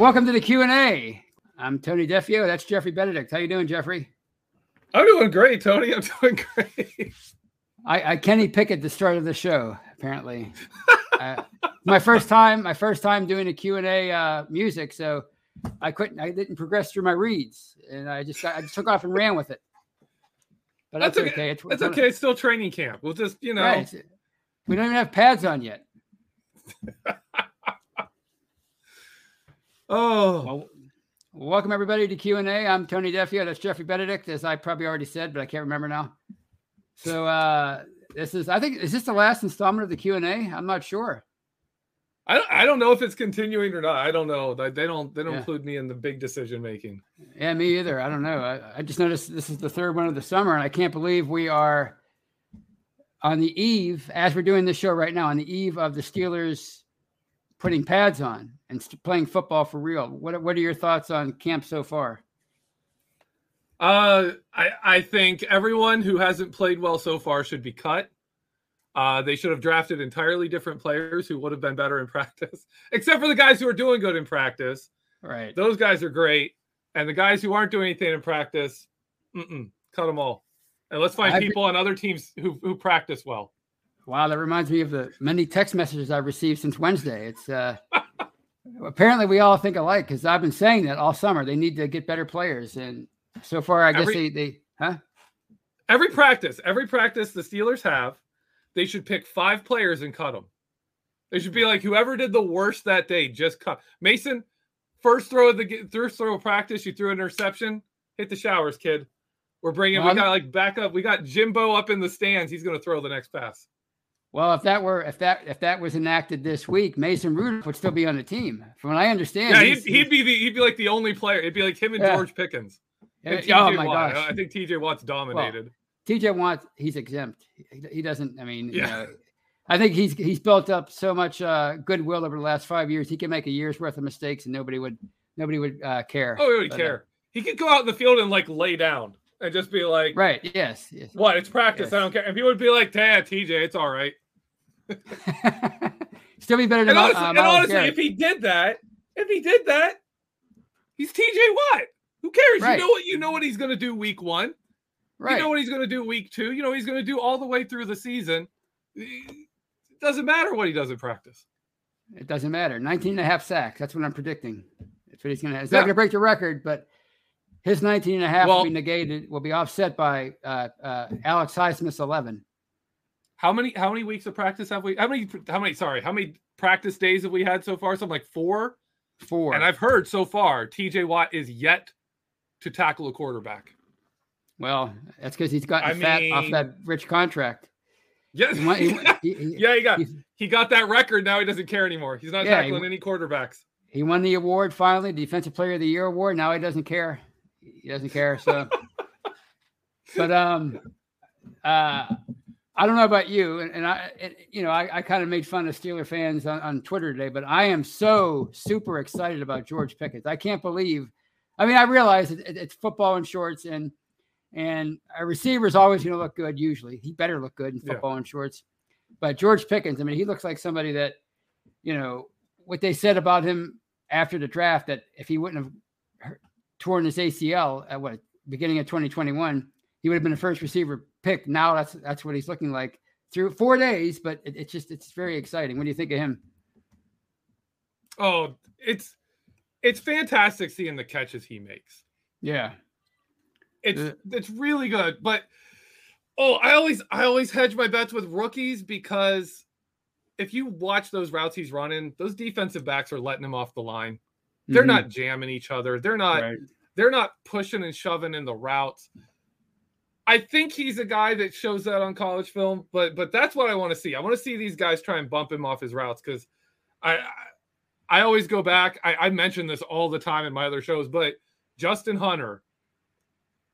welcome to the Q and A. I'm Tony Defeo. That's Jeffrey Benedict. How you doing, Jeffrey? I'm doing great, Tony. I'm doing great. I, I Kenny Pickett the start of the show. Apparently, uh, my first time. My first time doing a Q and A uh, music, so I couldn't. I didn't progress through my reads, and I just got. I just took off and ran with it. But that's, that's okay. okay. It's, that's okay. It's still training camp. We'll just you know. Right. We don't even have pads on yet. oh. Well, welcome everybody to Q and A. I'm Tony Defeo. That's Jeffrey Benedict, as I probably already said, but I can't remember now. So uh this is, I think, is this the last installment of the Q and A? I'm not sure. I don't, I don't know if it's continuing or not. I don't know. They don't they don't yeah. include me in the big decision making. Yeah, me either. I don't know. I, I just noticed this is the third one of the summer, and I can't believe we are on the eve, as we're doing this show right now, on the eve of the Steelers putting pads on and playing football for real. What what are your thoughts on camp so far? Uh, I I think everyone who hasn't played well so far should be cut. Uh, they should have drafted entirely different players who would have been better in practice, except for the guys who are doing good in practice. Right. Those guys are great. And the guys who aren't doing anything in practice, cut them all. And let's find I've, people on other teams who, who practice well. Wow, that reminds me of the many text messages I've received since Wednesday. It's uh, apparently we all think alike because I've been saying that all summer. They need to get better players, and so far, I guess every, they they huh. Every practice, every practice the Steelers have, they should pick five players and cut them. They should be like whoever did the worst that day, just cut. Mason, first throw of the first throw of practice, you threw an interception. Hit the showers, kid. We're bringing. Well, we got like backup. We got Jimbo up in the stands. He's going to throw the next pass. Well, if that were if that if that was enacted this week, Mason Rudolph would still be on the team. From what I understand, yeah, he'd, he'd be the he'd be like the only player. It'd be like him and yeah. George Pickens. And oh my Watt. gosh! I think T.J. Watt's dominated. Well, TJ Watt, he's exempt. He, he doesn't. I mean, yeah. You know, I think he's he's built up so much uh, goodwill over the last five years. He can make a year's worth of mistakes, and nobody would nobody would uh, care. Oh, he would uh, care. Uh, he could go out in the field and like lay down and just be like, right? Yes. yes. What? It's practice. Yes. I don't care. And people would be like, "Dad, TJ, it's all right." Still be better than and honestly, uh, and honestly if he did that, if he did that, he's TJ Watt. Who cares? Right. You know what? You know what he's going to do week one. Right. You know what he's going to do week two. You know he's going to do all the way through the season. It doesn't matter what he does in practice. It doesn't matter. 19 and a half sacks. That's what I'm predicting. That's what he's going to. He's yeah. not going to break the record, but his 19 and a half well, will be negated. Will be offset by uh, uh, Alex Highsmith's 11. How many? How many weeks of practice have we? How many? How many? Sorry, how many practice days have we had so far? Something like four. Four. And I've heard so far, T.J. Watt is yet to tackle a quarterback. Well, that's because he's gotten I fat mean, off that rich contract. Yeah, he, he, he, yeah, he got he got that record. Now he doesn't care anymore. He's not yeah, tackling any quarterbacks. He won the award finally, Defensive Player of the Year award. Now he doesn't care. He doesn't care. So, but um, uh, I don't know about you, and, and I, it, you know, I, I kind of made fun of Steeler fans on, on Twitter today, but I am so super excited about George Pickens. I can't believe. I mean, I realize it, it, it's football in shorts, and and a receiver is always going to look good. Usually, he better look good in football yeah. and shorts. But George Pickens, I mean, he looks like somebody that, you know, what they said about him after the draft that if he wouldn't have torn his ACL at what beginning of 2021, he would have been the first receiver picked. Now that's that's what he's looking like through four days. But it, it's just it's very exciting. What do you think of him? Oh, it's it's fantastic seeing the catches he makes. Yeah, it's uh, it's really good. But oh, I always I always hedge my bets with rookies because if you watch those routes he's running, those defensive backs are letting him off the line. They're mm-hmm. not jamming each other. They're not right. they're not pushing and shoving in the routes. I think he's a guy that shows that on college film, but but that's what I want to see. I want to see these guys try and bump him off his routes because I, I, I always go back. I, I mention this all the time in my other shows, but Justin Hunter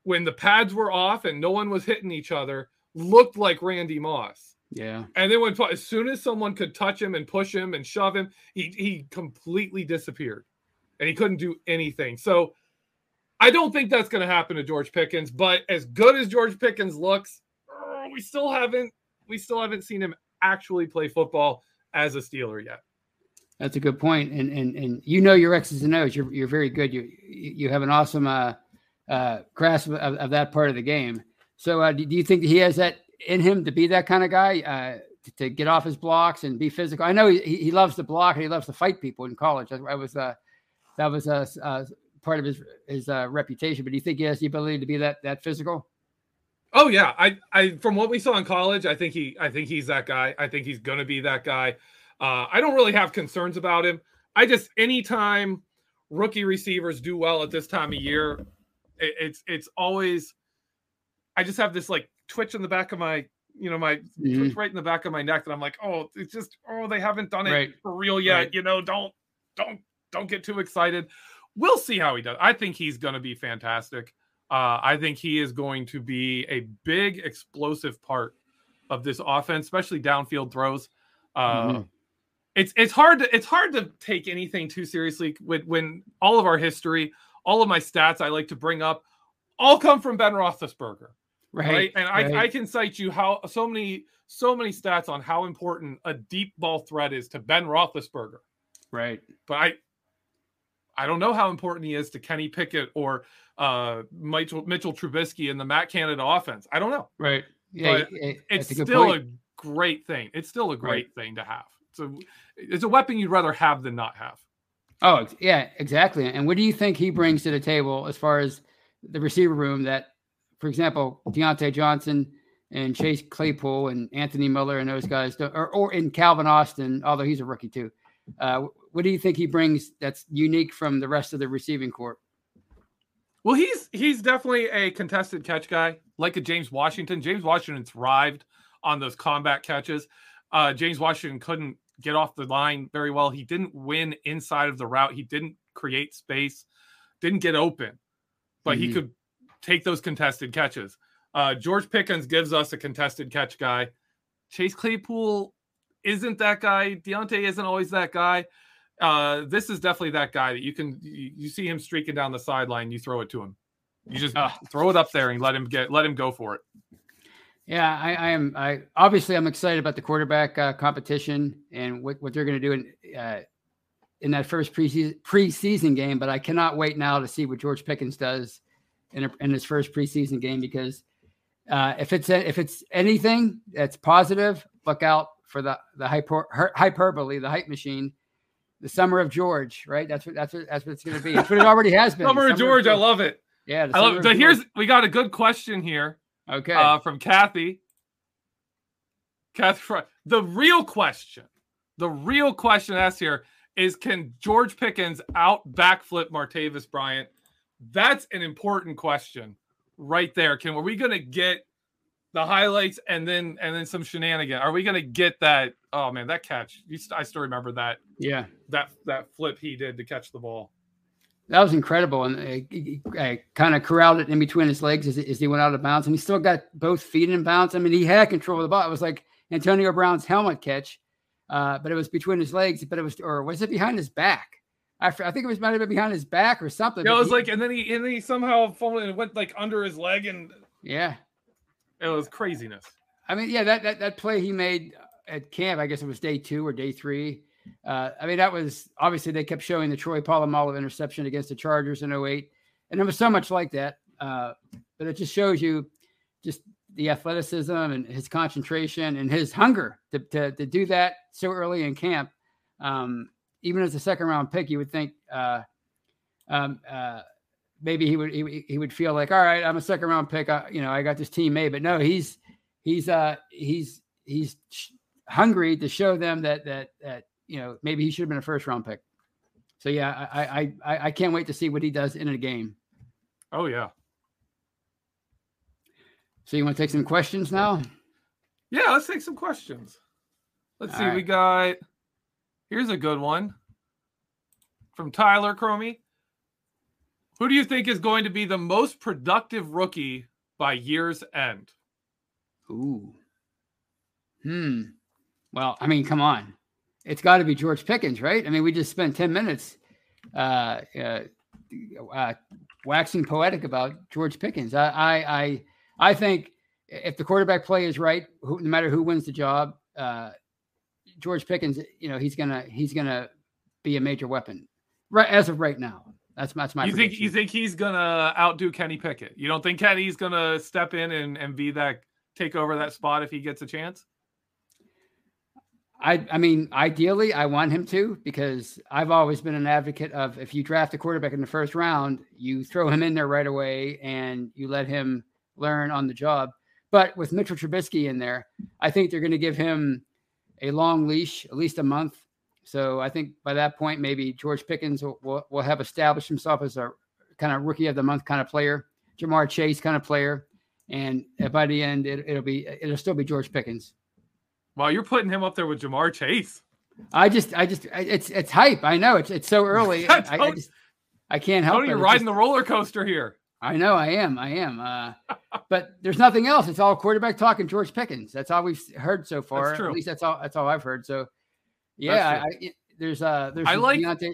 when the pads were off and no one was hitting each other, looked like Randy Moss. Yeah. And then when as soon as someone could touch him and push him and shove him, he he completely disappeared. And he couldn't do anything. So I don't think that's going to happen to George Pickens, but as good as George Pickens looks, uh, we still haven't we still haven't seen him actually play football as a Steeler yet. That's a good point, and and and you know your X's and O's. You're you're very good. You you have an awesome uh, uh, grasp of, of that part of the game. So, uh, do, you think he has that in him to be that kind of guy uh, to, to, get off his blocks and be physical? I know he, he loves to block and he loves to fight people in college. I, was uh, that was uh, part of his his uh, reputation. But do you think he has the ability to be that that physical? Oh yeah, I I from what we saw in college, I think he I think he's that guy. I think he's going to be that guy. Uh, I don't really have concerns about him. I just anytime rookie receivers do well at this time of year, it, it's it's always I just have this like twitch in the back of my you know my mm-hmm. twitch right in the back of my neck that I'm like, oh, it's just oh they haven't done it right. for real yet. Right. You know, don't don't don't get too excited. We'll see how he does. I think he's going to be fantastic. Uh, I think he is going to be a big explosive part of this offense, especially downfield throws. Uh, mm-hmm it's it's hard to it's hard to take anything too seriously when when all of our history, all of my stats I like to bring up, all come from Ben Roethlisberger. Right. right? And right. I, I can cite you how so many so many stats on how important a deep ball threat is to Ben Roethlisberger. Right. But I I don't know how important he is to Kenny Pickett or uh Mitchell, Mitchell Trubisky in the Matt Canada offense. I don't know. Right. Yeah, but it's a still point. a great thing. It's still a great right. thing to have. So it's a weapon you'd rather have than not have. Oh, yeah, exactly. And what do you think he brings to the table as far as the receiver room that, for example, Diontae Johnson and Chase Claypool and Anthony Miller and those guys, or, or in Calvin Austin, although he's a rookie too. Uh, what do you think he brings that's unique from the rest of the receiving corps? Well, he's he's definitely a contested catch guy, like a James Washington. James Washington thrived on those combat catches. Uh, James Washington couldn't get off the line very well. He didn't win inside of the route. He didn't create space, didn't get open, but mm-hmm. he could take those contested catches. Uh, George Pickens gives us a contested catch guy. Chase Claypool isn't that guy. Diontae isn't always that guy. Uh, this is definitely that guy that you can you, you see him streaking down the sideline. You throw it to him. You just uh, throw it up there and let him get let him go for it. Yeah, I, I, am. I obviously I'm excited about the quarterback uh, competition and what, what they're going to do in uh, in that first preseason preseason game. But I cannot wait now to see what George Pickens does in a, in his first preseason game because uh, if it's a, if it's anything that's positive, look out for the the hyper, hyperbole, the hype machine. The summer of George, right? That's what that's what that's what it's going to be. That's what it already has been. summer, of George, George, I love it. Yeah, I love it. But here's we got a good question here Okay. Uh, from Kathy. Kathy, the real question, the real question asked here is can George Pickens out backflip Martavis Bryant? That's an important question right there. Can are we going to get the highlights and then and then some shenanigans? Are we going to get that? Oh man, that catch! You, I still remember that. Yeah, that that flip he did to catch the ball that was incredible. And he, he kind of corralled it in between his legs as, as, he went out of bounds. And he still got both feet in bounds. I mean, he had control of the ball. It was like Antonio Brown's helmet catch, uh, but it was between his legs. But it was, or was it behind his back? I, I think it was might have been behind his back or something. Yeah, it was he, like, and then he and then he somehow and went like under his leg, and yeah, it was craziness. I mean, yeah, that that that play he made at camp. I guess it was day two or day three uh, I mean, that was obviously they kept showing the Troy Polamalu interception against the Chargers in 08. And there was so much like that. Uh, but it just shows you just the athleticism and his concentration and his hunger to, to, to do that so early in camp. Um, even as a second round pick, you would think uh, um, uh, maybe he would he, he, would feel like, all right, I'm a second round pick. I, you know, I got this team made. But no, he's he's uh, he's he's hungry to show them that that that you know, maybe he should have been a first round pick. So yeah, I I I can't wait to see what he does in a game. Oh yeah. So you want to take some questions now? Yeah, let's take some questions. Let's All see. Right. We got here's a good one from Tyler Cromie. Who do you think is going to be the most productive rookie by year's end? Ooh. Hmm. Well, I mean, come on it's got to be George Pickens, right? I mean, we just spent 10 minutes uh, uh, uh, waxing poetic about George Pickens. I, I, I, I, think if the quarterback play is right, who, no matter who wins the job, uh, George Pickens, you know, he's gonna he's gonna be a major weapon. Right as of right now. That's, that's my. You prediction. think you think he's gonna outdo Kenny Pickett? You don't think Kenny's gonna step in and, and be that take over that spot if he gets a chance? I I mean, ideally, I want him to because I've always been an advocate of if you draft a quarterback in the first round, you throw him in there right away and you let him learn on the job. But with Mitchell Trubisky in there, I think they're going to give him a long leash, at least a month. So I think by that point, maybe George Pickens will, will, will have established himself as a kind of rookie of the month kind of player, Ja'Marr Chase kind of player, and by the end, it, it'll be it'll still be George Pickens. Wow, you're putting him up there with Ja'Marr Chase. I just, I just, it's it's hype. I know it's it's so early. I, I, just, I can't help. Tony, you're riding just, the roller coaster here. I know, I am, I am. Uh, but there's nothing else. It's all quarterback talk and George Pickens. That's all we've heard so far. At least that's all. That's all I've heard. So, yeah, I, I, there's uh, there's I like Diontae,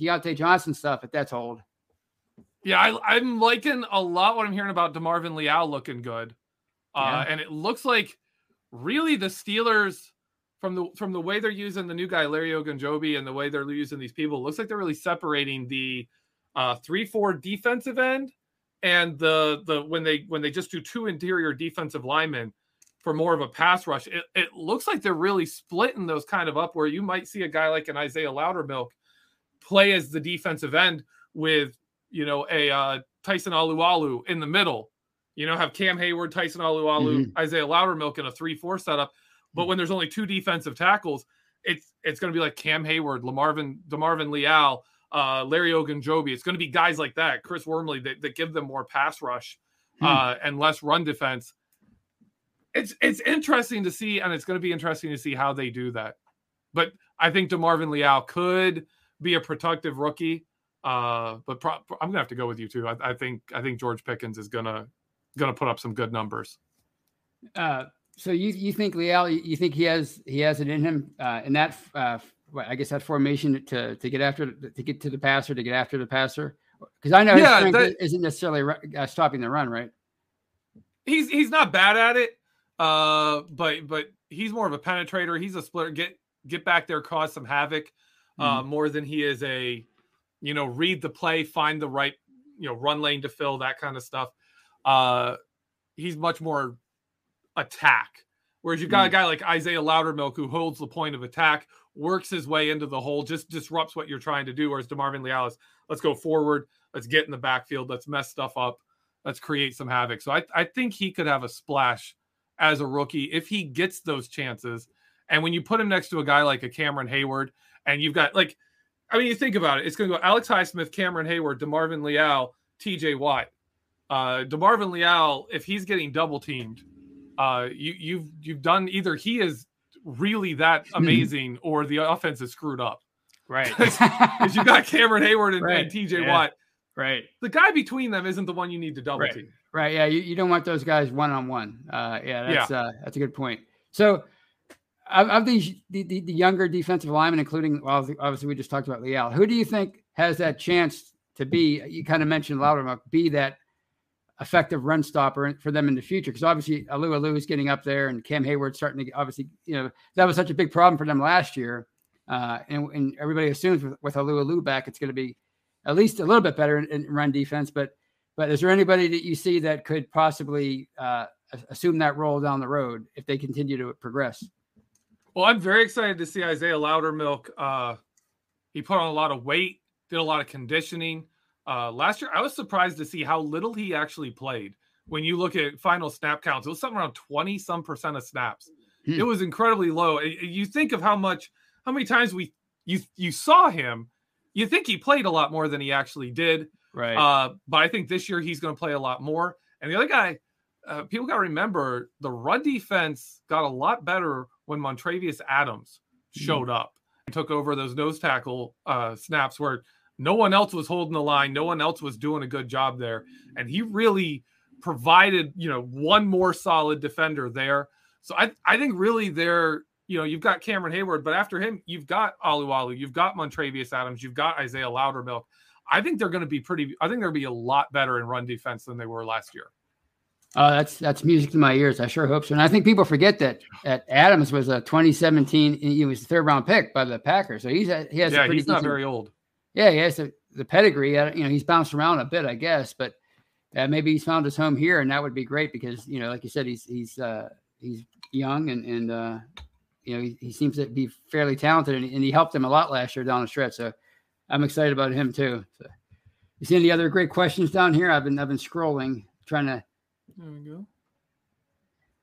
Diontae Johnson stuff, but that's old. Yeah, I, am liking a lot what I'm hearing about Demarvin Leal looking good, uh, yeah. and it looks like really the Steelers from the from the way they're using the new guy Larry Ogunjobi and the way they're using these people looks like they're really separating the uh, three four defensive end and the the when they when they just do two interior defensive linemen for more of a pass rush, it, it looks like they're really splitting those kind of up where you might see a guy like an Isaiah Loudermilk play as the defensive end with you know a uh, Tyson Alualu in the middle. You know, have Cam Heyward, Tyson Alualu, mm-hmm. Isaiah Loudermilk in a three-four setup. But when there's only two defensive tackles, it's it's going to be like Cam Heyward, Lamarvin, Demarvin Leal, uh, Larry Ogunjobi. It's going to be guys like that, Chris Wormley, that, that give them more pass rush hmm. uh, and less run defense. It's it's interesting to see, and it's going to be interesting to see how they do that. But I think Demarvin Leal could be a productive rookie. Uh, but pro- I'm gonna have to go with you too. I, I, think I think George Pickens is gonna gonna put up some good numbers. Uh, so you you think Leal? You think he has he has it in him uh, in that uh, I guess that formation to to get after to get to the passer to get after the passer? Because I know his yeah, strength that, isn't necessarily uh, stopping the run, right? He's he's not bad at it, uh, but but he's more of a penetrator. He's a splitter. Get get back there, cause some havoc, uh, mm-hmm. more than he is a, you know, read the play, find the right, you know, run lane to fill that kind of stuff. Uh, he's much more attack. Whereas you've got mm-hmm. a guy like Isaiah Loudermilk who holds the point of attack, works his way into the hole, just disrupts what you're trying to do. Whereas DeMarvin Leal let's go forward, let's get in the backfield, let's mess stuff up, let's create some havoc. So I, I think he could have a splash as a rookie if he gets those chances. And when you put him next to a guy like a Cameron Heyward, and you've got like, I mean, you think about it, it's going to go Alex Highsmith, Cameron Heyward, DeMarvin Leal, TJ Watt. Uh, DeMarvin Leal, if he's getting double teamed, uh, you, you've you've done either he is really that hmm. amazing or the offense is screwed up. Right. Because you've got Cameron Heyward and, right. and TJ yeah. Watt. Right. The guy between them isn't the one you need to double right. team. Right. Yeah. You, you don't want those guys one on one. Yeah. That's yeah. Uh, that's a good point. So of, of these the, the, the, younger defensive linemen, including well, obviously we just talked about Leal. Who do you think has that chance to be? You kind of mentioned Loudermilk, be that effective run stopper for them in the future. Because obviously Alualu is getting up there, and Cam Heyward starting to obviously you know that was such a big problem for them last year, uh, and, and, everybody assumes with, with Alualu back, it's going to be at least a little bit better in, in, run defense. But but is there anybody that you see that could possibly uh, assume that role down the road if they continue to progress? Well, I'm very excited to see Isaiah Loudermilk. Uh, he put on a lot of weight, did a lot of conditioning. Uh, last year, I was surprised to see how little he actually played. When you look at final snap counts, it was something around 20 some percent of snaps. Hmm. It was incredibly low. You think of how much, how many times we you you saw him, you think he played a lot more than he actually did. Right. Uh, but I think this year he's going to play a lot more. And the other guy, uh, people got to remember the run defense got a lot better when Montravius Adams hmm. showed up and took over those nose tackle uh, snaps where no one else was holding the line. No one else was doing a good job there. And he really provided, you know, one more solid defender there. So I, I think really there, you know, you've got Cameron Heyward, but after him, you've got Alualu, you've got Montravius Adams, you've got Isaiah Loudermilk. I think they're going to be pretty, I think they're going to be a lot better in run defense than they were last year. Oh, that's that's music to my ears. I sure hope so. And I think people forget that that Adams was a 2017. He was the third round pick by the Packers, so he's a, he has. Yeah, a he's not very old. Yeah, he has a, the pedigree. You know, he's bounced around a bit, I guess, but uh, maybe he's found his home here, and that would be great because you know, like you said, he's he's uh, he's young and and uh, you know he, he seems to be fairly talented, and, and he helped them a lot last year down the stretch. So I'm excited about him too. So, you see any other great questions down here? I've been I've been scrolling, trying to. There we go.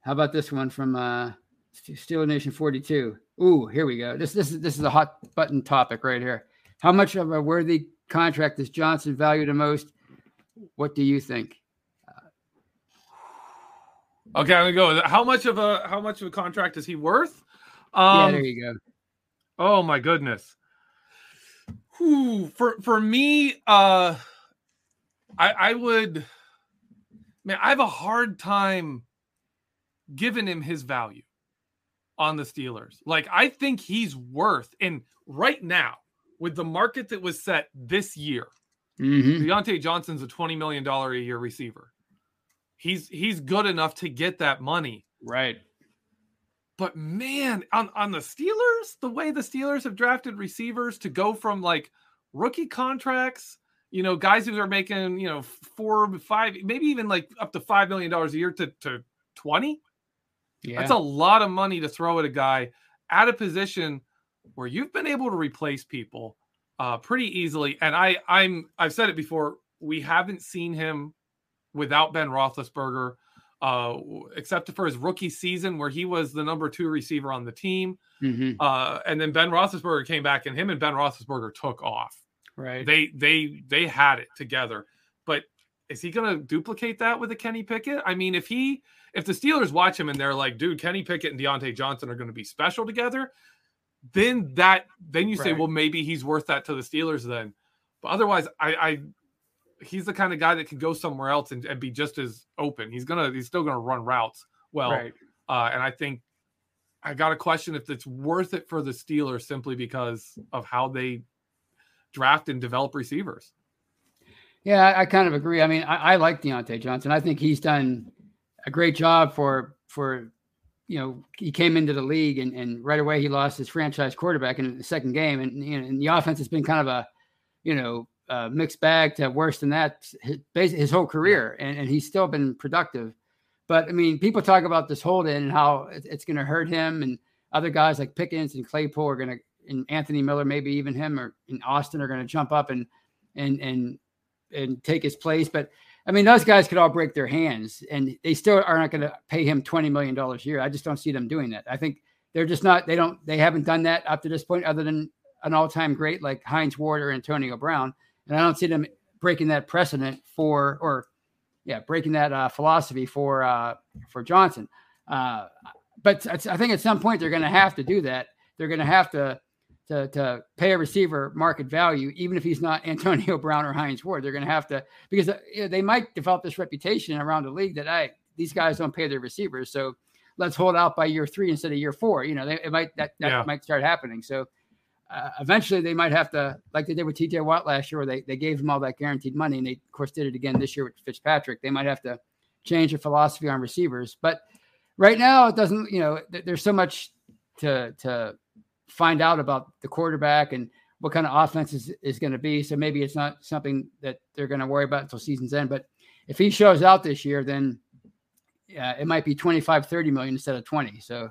How about this one from uh, Steel Nation 42? Ooh, here we go. This this is this is a hot button topic right here. How much of a worthy contract does Johnson value the most? What do you think? Okay, I'm gonna go. How much of a how much of a contract is he worth? Um, yeah, there you go. Oh my goodness. Whew, for for me, uh, I I would, man, I have a hard time giving him his value on the Steelers. Like I think he's worth, and right now with the market that was set this year, mm-hmm. Diontae Johnson's a twenty million dollar a year receiver. He's he's good enough to get that money. Right. But man, on, on the Steelers, the way the Steelers have drafted receivers to go from like rookie contracts, you know, guys who are making, you know, four, five, maybe even like up to five million dollars a year to, to 20. Yeah. That's a lot of money to throw at a guy at a position where you've been able to replace people uh, pretty easily. And I, I'm, I've said it before. We haven't seen him without Ben Roethlisberger uh, except for his rookie season where he was the number two receiver on the team. Mm-hmm. Uh, and then Ben Roethlisberger came back, and him and Ben Roethlisberger took off. Right. They they they had it together. But is he going to duplicate that with a Kenny Pickett? I mean, if he if the Steelers watch him and they're like, dude, Kenny Pickett and Diontae Johnson are going to be special together, then that then you say, well, maybe he's worth that to the Steelers then. But otherwise, I, I he's the kind of guy that can go somewhere else and, and be just as open. He's gonna he's still gonna run routes well. Right. Uh, and I think I got a question if it's worth it for the Steelers simply because of how they draft and develop receivers. Yeah, I, I kind of agree. I mean, I, I, like Diontae Johnson. I think he's done a great job for for you know he came into the league and, and right away he lost his franchise quarterback in the second game and you know and the offense has been kind of a you know uh, mixed bag to worse than that his, his whole career, and, and he's still been productive. But I mean, people talk about this hold in and how it's going to hurt him, and other guys like Pickens and Claypool are going to, and Anthony Miller, maybe even him or in Austin are going to jump up and and and and take his place. But I mean, those guys could all break their hands, and they still are not going to pay him twenty million dollars a year. I just don't see them doing that. I think they're just not. They don't. They haven't done that up to this point, other than an all-time great like Hines Ward or Antonio Brown and I don't see them breaking that precedent for, or yeah, breaking that uh, philosophy for uh, for Johnson. Uh, but I think at some point they're going to have to do that. They're going to have to to to pay a receiver market value, even if he's not Antonio Brown or Hines Ward. They're going to have to because uh, you know, they might develop this reputation around the league that I these guys don't pay their receivers, so let's hold out by year three instead of year four. You know, they, it might that that yeah. might start happening. So uh, eventually they might have to, like they did with TJ Watt last year, where they, they gave him all that guaranteed money, and they of course did it again this year with Fitzpatrick. They might have to change their philosophy on receivers, but right now it doesn't. You know, th- there's so much to to find out about the quarterback and what kind of offense is, is going to be. So maybe it's not something that they're going to worry about until season's end. But if he shows out this year, then yeah, it might be 25, 30 million instead of 20. So,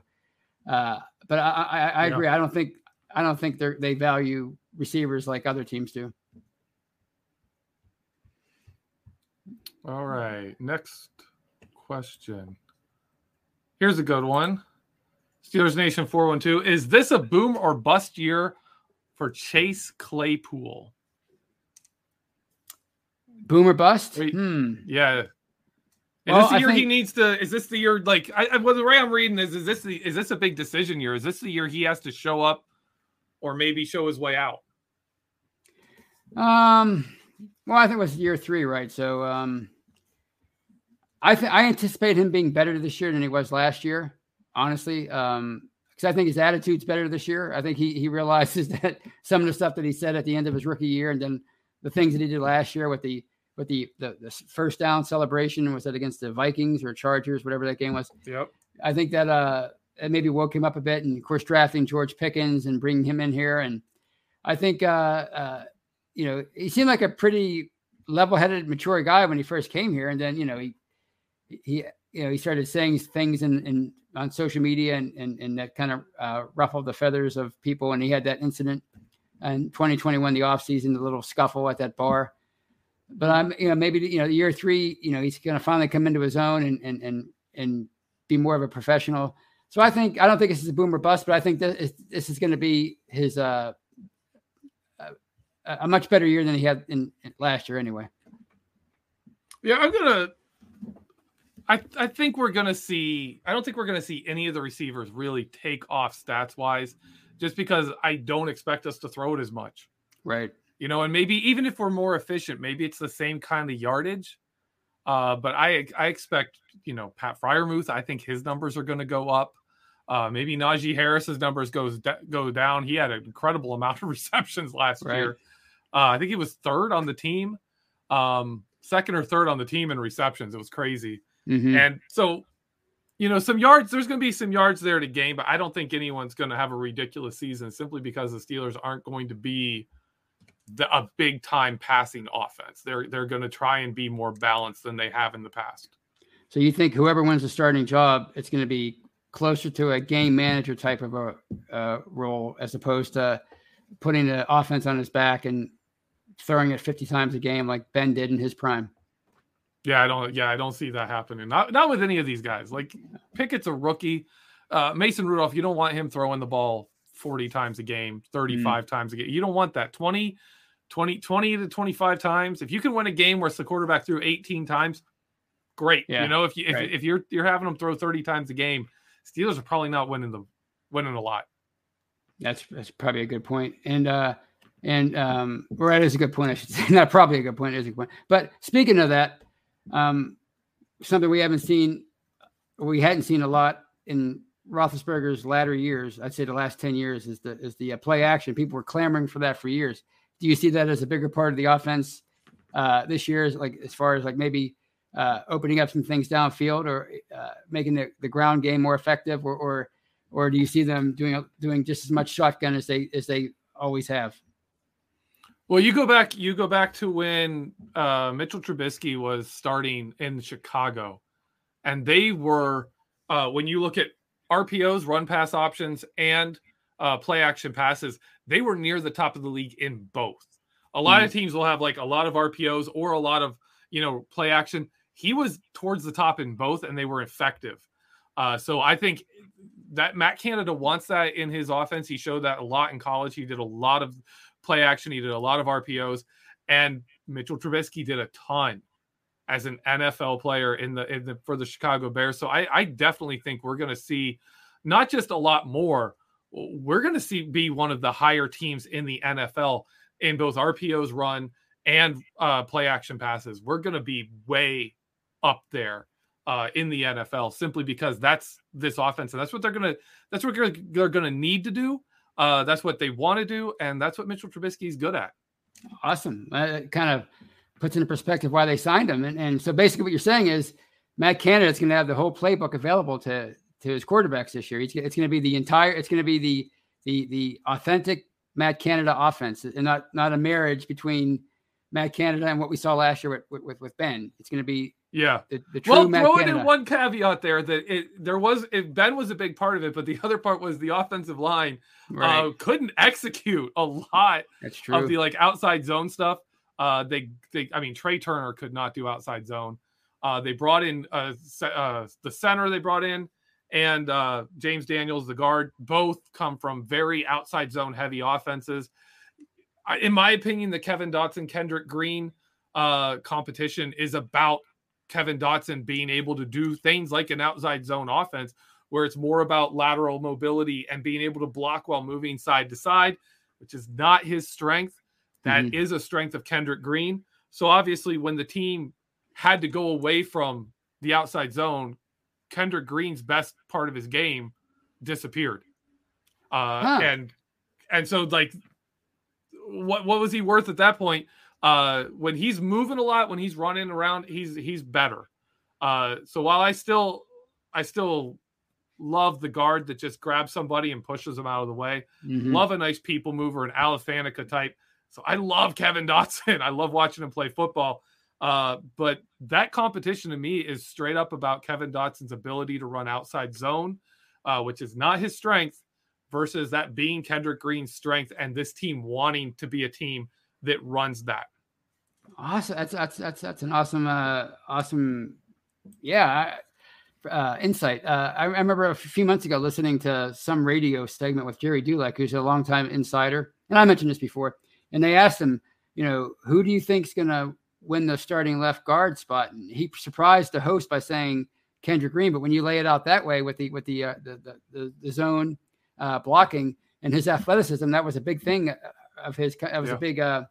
uh, but I, I, I agree. I don't think I don't think they they value receivers like other teams do. All right, next question. Here's a good one. Steelers Nation 412. Is this a boom or bust year for Chase Claypool? Boom or bust? Wait, hmm. Yeah. Is well, this the year think... he needs to? Is this the year? Like, I, well, the way I'm reading is, is this the is this a big decision year? Is this the year he has to show up or maybe show his way out? Um, well, I think it was year three, right? So, um, I think I anticipate him being better this year than he was last year. Honestly, um, because I think his attitude's better this year. I think he he realizes that some of the stuff that he said at the end of his rookie year, and then the things that he did last year with the with the, the the first down celebration was that against the Vikings or Chargers, whatever that game was. Yep. I think that uh it maybe woke him up a bit, and of course drafting George Pickens and bringing him in here, and I think uh, uh you know he seemed like a pretty level-headed, mature guy when he first came here, and then you know he he you know he started saying things in, in on social media and and, and that kind of uh, ruffled the feathers of people, and he had that incident in 2021, the offseason, the little scuffle at that bar. But I'm you know maybe you know year three, you know he's going to finally come into his own and and and and be more of a professional. So I think I don't think this is a boomer bust, but I think that this is going to be his uh, a much better year than he had in, in last year anyway. Yeah, I'm gonna. I I think we're gonna see. I don't think we're gonna see any of the receivers really take off stats wise, just because I don't expect us to throw it as much. Right. You know, and maybe even if we're more efficient, maybe it's the same kind of yardage. Uh, but I I expect you know Pat Freiermuth. I think his numbers are going to go up. Uh, maybe Najee Harris's numbers goes go down. He had an incredible amount of receptions last right. year. Uh, I think he was third on the team, um, second or third on the team in receptions. It was crazy. Mm-hmm. And so, you know, some yards, there's going to be some yards there to gain, but I don't think anyone's going to have a ridiculous season simply because the Steelers aren't going to be the, a big time passing offense. They're they're going to try and be more balanced than they have in the past. So you think whoever wins the starting job, it's going to be closer to a game manager type of a uh, role as opposed to putting the offense on his back and throwing it 50 times a game like Ben did in his prime. Yeah, I don't. Yeah, I don't see that happening. Not not with any of these guys. Like Pickett's a rookie. Uh, Mason Rudolph, you don't want him throwing the ball 40 times a game, 35 mm. times a game. You don't want that. 20, 20, 20 to 25 times. If you can win a game where it's the quarterback threw 18 times, great. Yeah, you know, if you if, right. if you're you're having them throw 30 times a game, Steelers are probably not winning the winning a lot. That's that's probably a good point. And uh and um, that is a good point, I should say. Not probably a good point, is a good point. But speaking of that, um, something we haven't seen, we hadn't seen a lot in Roethlisberger's latter years. I'd say the last ten years is the is the uh, play action. People were clamoring for that for years. Do you see that as a bigger part of the offense uh, this year? Like as far as like maybe uh, opening up some things downfield or uh, making the, the ground game more effective, or, or or do you see them doing doing just as much shotgun as they as they always have? Well, you go back. You go back to when uh, Mitchell Trubisky was starting in Chicago, and they were uh, when you look at RPOs, run pass options, and uh, play action passes, they were near the top of the league in both. A lot mm. of teams will have like a lot of RPOs or a lot of you know play action. He was towards the top in both, and they were effective. Uh, so I think that Matt Canada wants that in his offense. He showed that a lot in college. He did a lot of play action. He did a lot of RPOs, and Mitchell Trubisky did a ton as an NFL player in the in the for the Chicago Bears. So I, I definitely think we're going to see not just a lot more. We're going to see be one of the higher teams in the NFL in both RPOs run and uh, play action passes. We're going to be way up there uh, in the NFL simply because that's this offense and that's what they're going to that's what they're going to need to do uh, that's what they want to do, and that's what Mitchell Trubisky is good at. Awesome. That kind of puts into perspective why they signed him. And, and so basically, what you're saying is Matt Canada is going to have the whole playbook available to to his quarterbacks this year. It's, it's going to be the entire. It's going to be the the the authentic Matt Canada offense, and not not a marriage between Matt Canada and what we saw last year with with, with Ben. It's going to be yeah. The, the well, Matt throw in one caveat there that it there was if Ben was a big part of it, but the other part was the offensive line right. uh, couldn't execute a lot That's true. of the like outside zone stuff. Uh, they they I mean Trai Turner could not do outside zone. Uh, they brought in uh, uh, the center they brought in and uh, James Daniels the guard both come from very outside zone heavy offenses. In my opinion, the Kevin Dotson Kendrick Green uh, competition is about Kevin Dotson being able to do things like an outside zone offense where it's more about lateral mobility and being able to block while moving side to side, which is not his strength. That mm-hmm. is a strength of Kendrick Green. So obviously, when the team had to go away from the outside zone, Kendrick Green's best part of his game disappeared. Uh, huh. And and so like, what what was he worth at that point? Uh, when he's moving a lot, when he's running around, he's he's better. Uh, so while I still I still love the guard that just grabs somebody and pushes them out of the way. Mm-hmm. Love a nice people mover, an Alan Faneca type. So I love Kevin Dotson. I love watching him play football. Uh, but that competition to me is straight up about Kevin Dotson's ability to run outside zone, uh, which is not his strength, versus that being Kendrick Green's strength and this team wanting to be a team that runs that. Awesome. That's that's that's that's an awesome uh awesome yeah uh, insight. Uh, I, remember a few months ago listening to some radio segment with Gerry Dulac, who's a longtime insider, and I mentioned this before. And they asked him, you know, who do you think's going to win the starting left guard spot? And he surprised the host by saying Kendrick Green. But when you lay it out that way with the with the uh, the, the, the, the zone uh, blocking and his athleticism, that was a big thing of his. That was yeah. a big uh,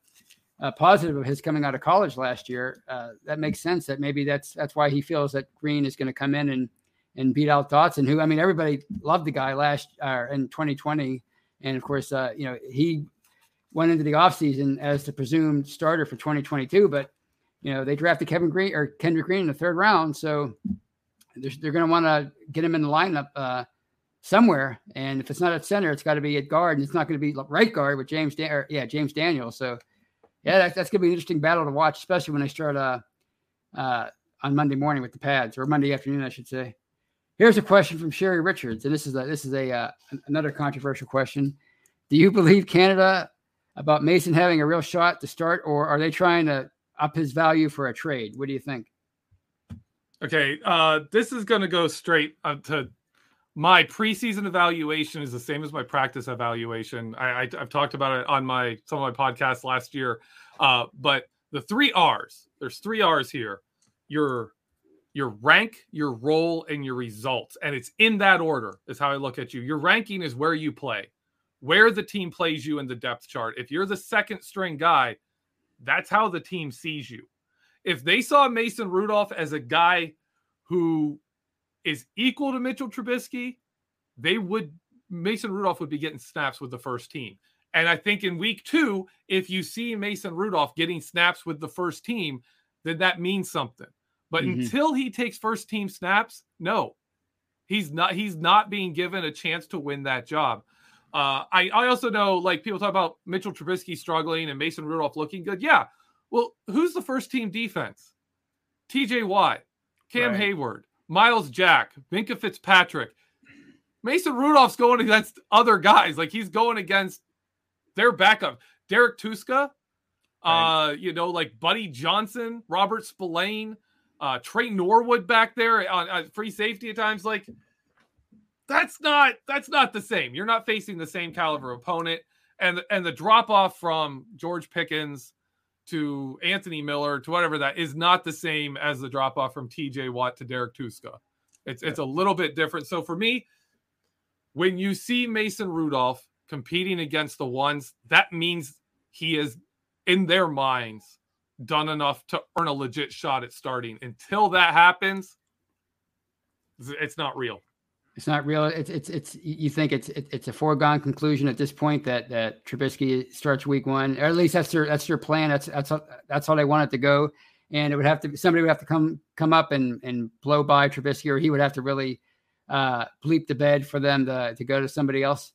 uh, positive of his coming out of college last year. Uh, that makes sense. That maybe that's that's why he feels that Green is going to come in and and beat out Dotson, who I mean everybody loved the guy last uh, in 2020, and of course uh, you know he went into the offseason as the presumed starter for 2022, but you know they drafted Kevin Green or Kendrick Green in the third round, so they're, they're going to want to get him in the lineup uh, somewhere. And if it's not at center, it's got to be at guard, and it's not going to be right guard with James Dan- or, yeah James Daniels. So yeah, that, that's going to be an interesting battle to watch, especially when they start uh, uh, on Monday morning with the pads or Monday afternoon, I should say. Here's a question from Sherry Richards, and this is a, this is a uh, another controversial question. Do you believe Canada about Mason having a real shot to start, or are they trying to up his value for a trade? What do you think? Okay, uh, this is going to go straight to my preseason evaluation is the same as my practice evaluation. I, have talked about it on my some of my podcasts last year. Uh, but the three R's, there's three R's here. Your your rank, your role, and your results. And it's in that order, is how I look at you. Your ranking is where you play, where the team plays you in the depth chart. If you're the second string guy, that's how the team sees you. If they saw Mason Rudolph as a guy who is equal to Mitchell Trubisky, they would Mason Rudolph would be getting snaps with the first team. And I think in week two, if you see Mason Rudolph getting snaps with the first team, then that means something. But mm-hmm. until he takes first team snaps, no, he's not. He's not being given a chance to win that job. Uh, I I also know like people talk about Mitchell Trubisky struggling and Mason Rudolph looking good. Yeah, well, who's the first team defense? T.J. Watt, Cam right. Heyward, Myles Jack, Minkah Fitzpatrick. Mason Rudolph's going against other guys. Like he's going against their backup. Derek Tuszka, right. uh, you know, like Buddy Johnson, Robert Spillane, uh, Tre Norwood back there on, on free safety at times. Like that's not that's not the same. You're not facing the same caliber opponent. And and the drop off from George Pickens to Anthony Miller to whatever that is not the same as the drop off from TJ Watt to Derek Tuszka. It's it's a little bit different. So for me, when you see Mason Rudolph competing against the ones, that means he is in their minds done enough to earn a legit shot at starting. Until that happens, it's not real. It's not real. It's it's it's. You think it's it's a foregone conclusion at this point that that Trubisky starts week one, or at least that's their that's their plan. That's that's that's how they want it to go. And it would have to somebody would have to come come up and and blow by Trubisky, or he would have to really uh, bleep the bed for them to to go to somebody else.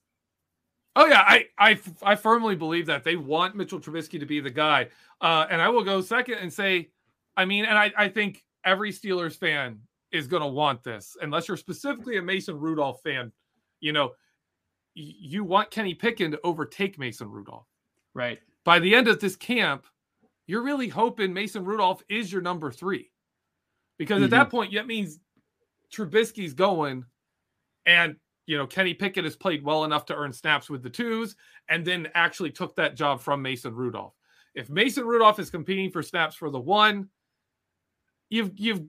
Oh yeah, I I I firmly believe that they want Mitchell Trubisky to be the guy. Uh, and I will go second and say, I mean, and I I think every Steelers fan is going to want this, unless you're specifically a Mason Rudolph fan. You know, you want Kenny Pickett to overtake Mason Rudolph. Right. By the end of this camp, you're really hoping Mason Rudolph is your number three. Because mm-hmm. at that mm-hmm. point, that means Trubisky's going and you know Kenny Pickett has played well enough to earn snaps with the twos and then actually took that job from Mason Rudolph. If Mason Rudolph is competing for snaps for the one, you've you've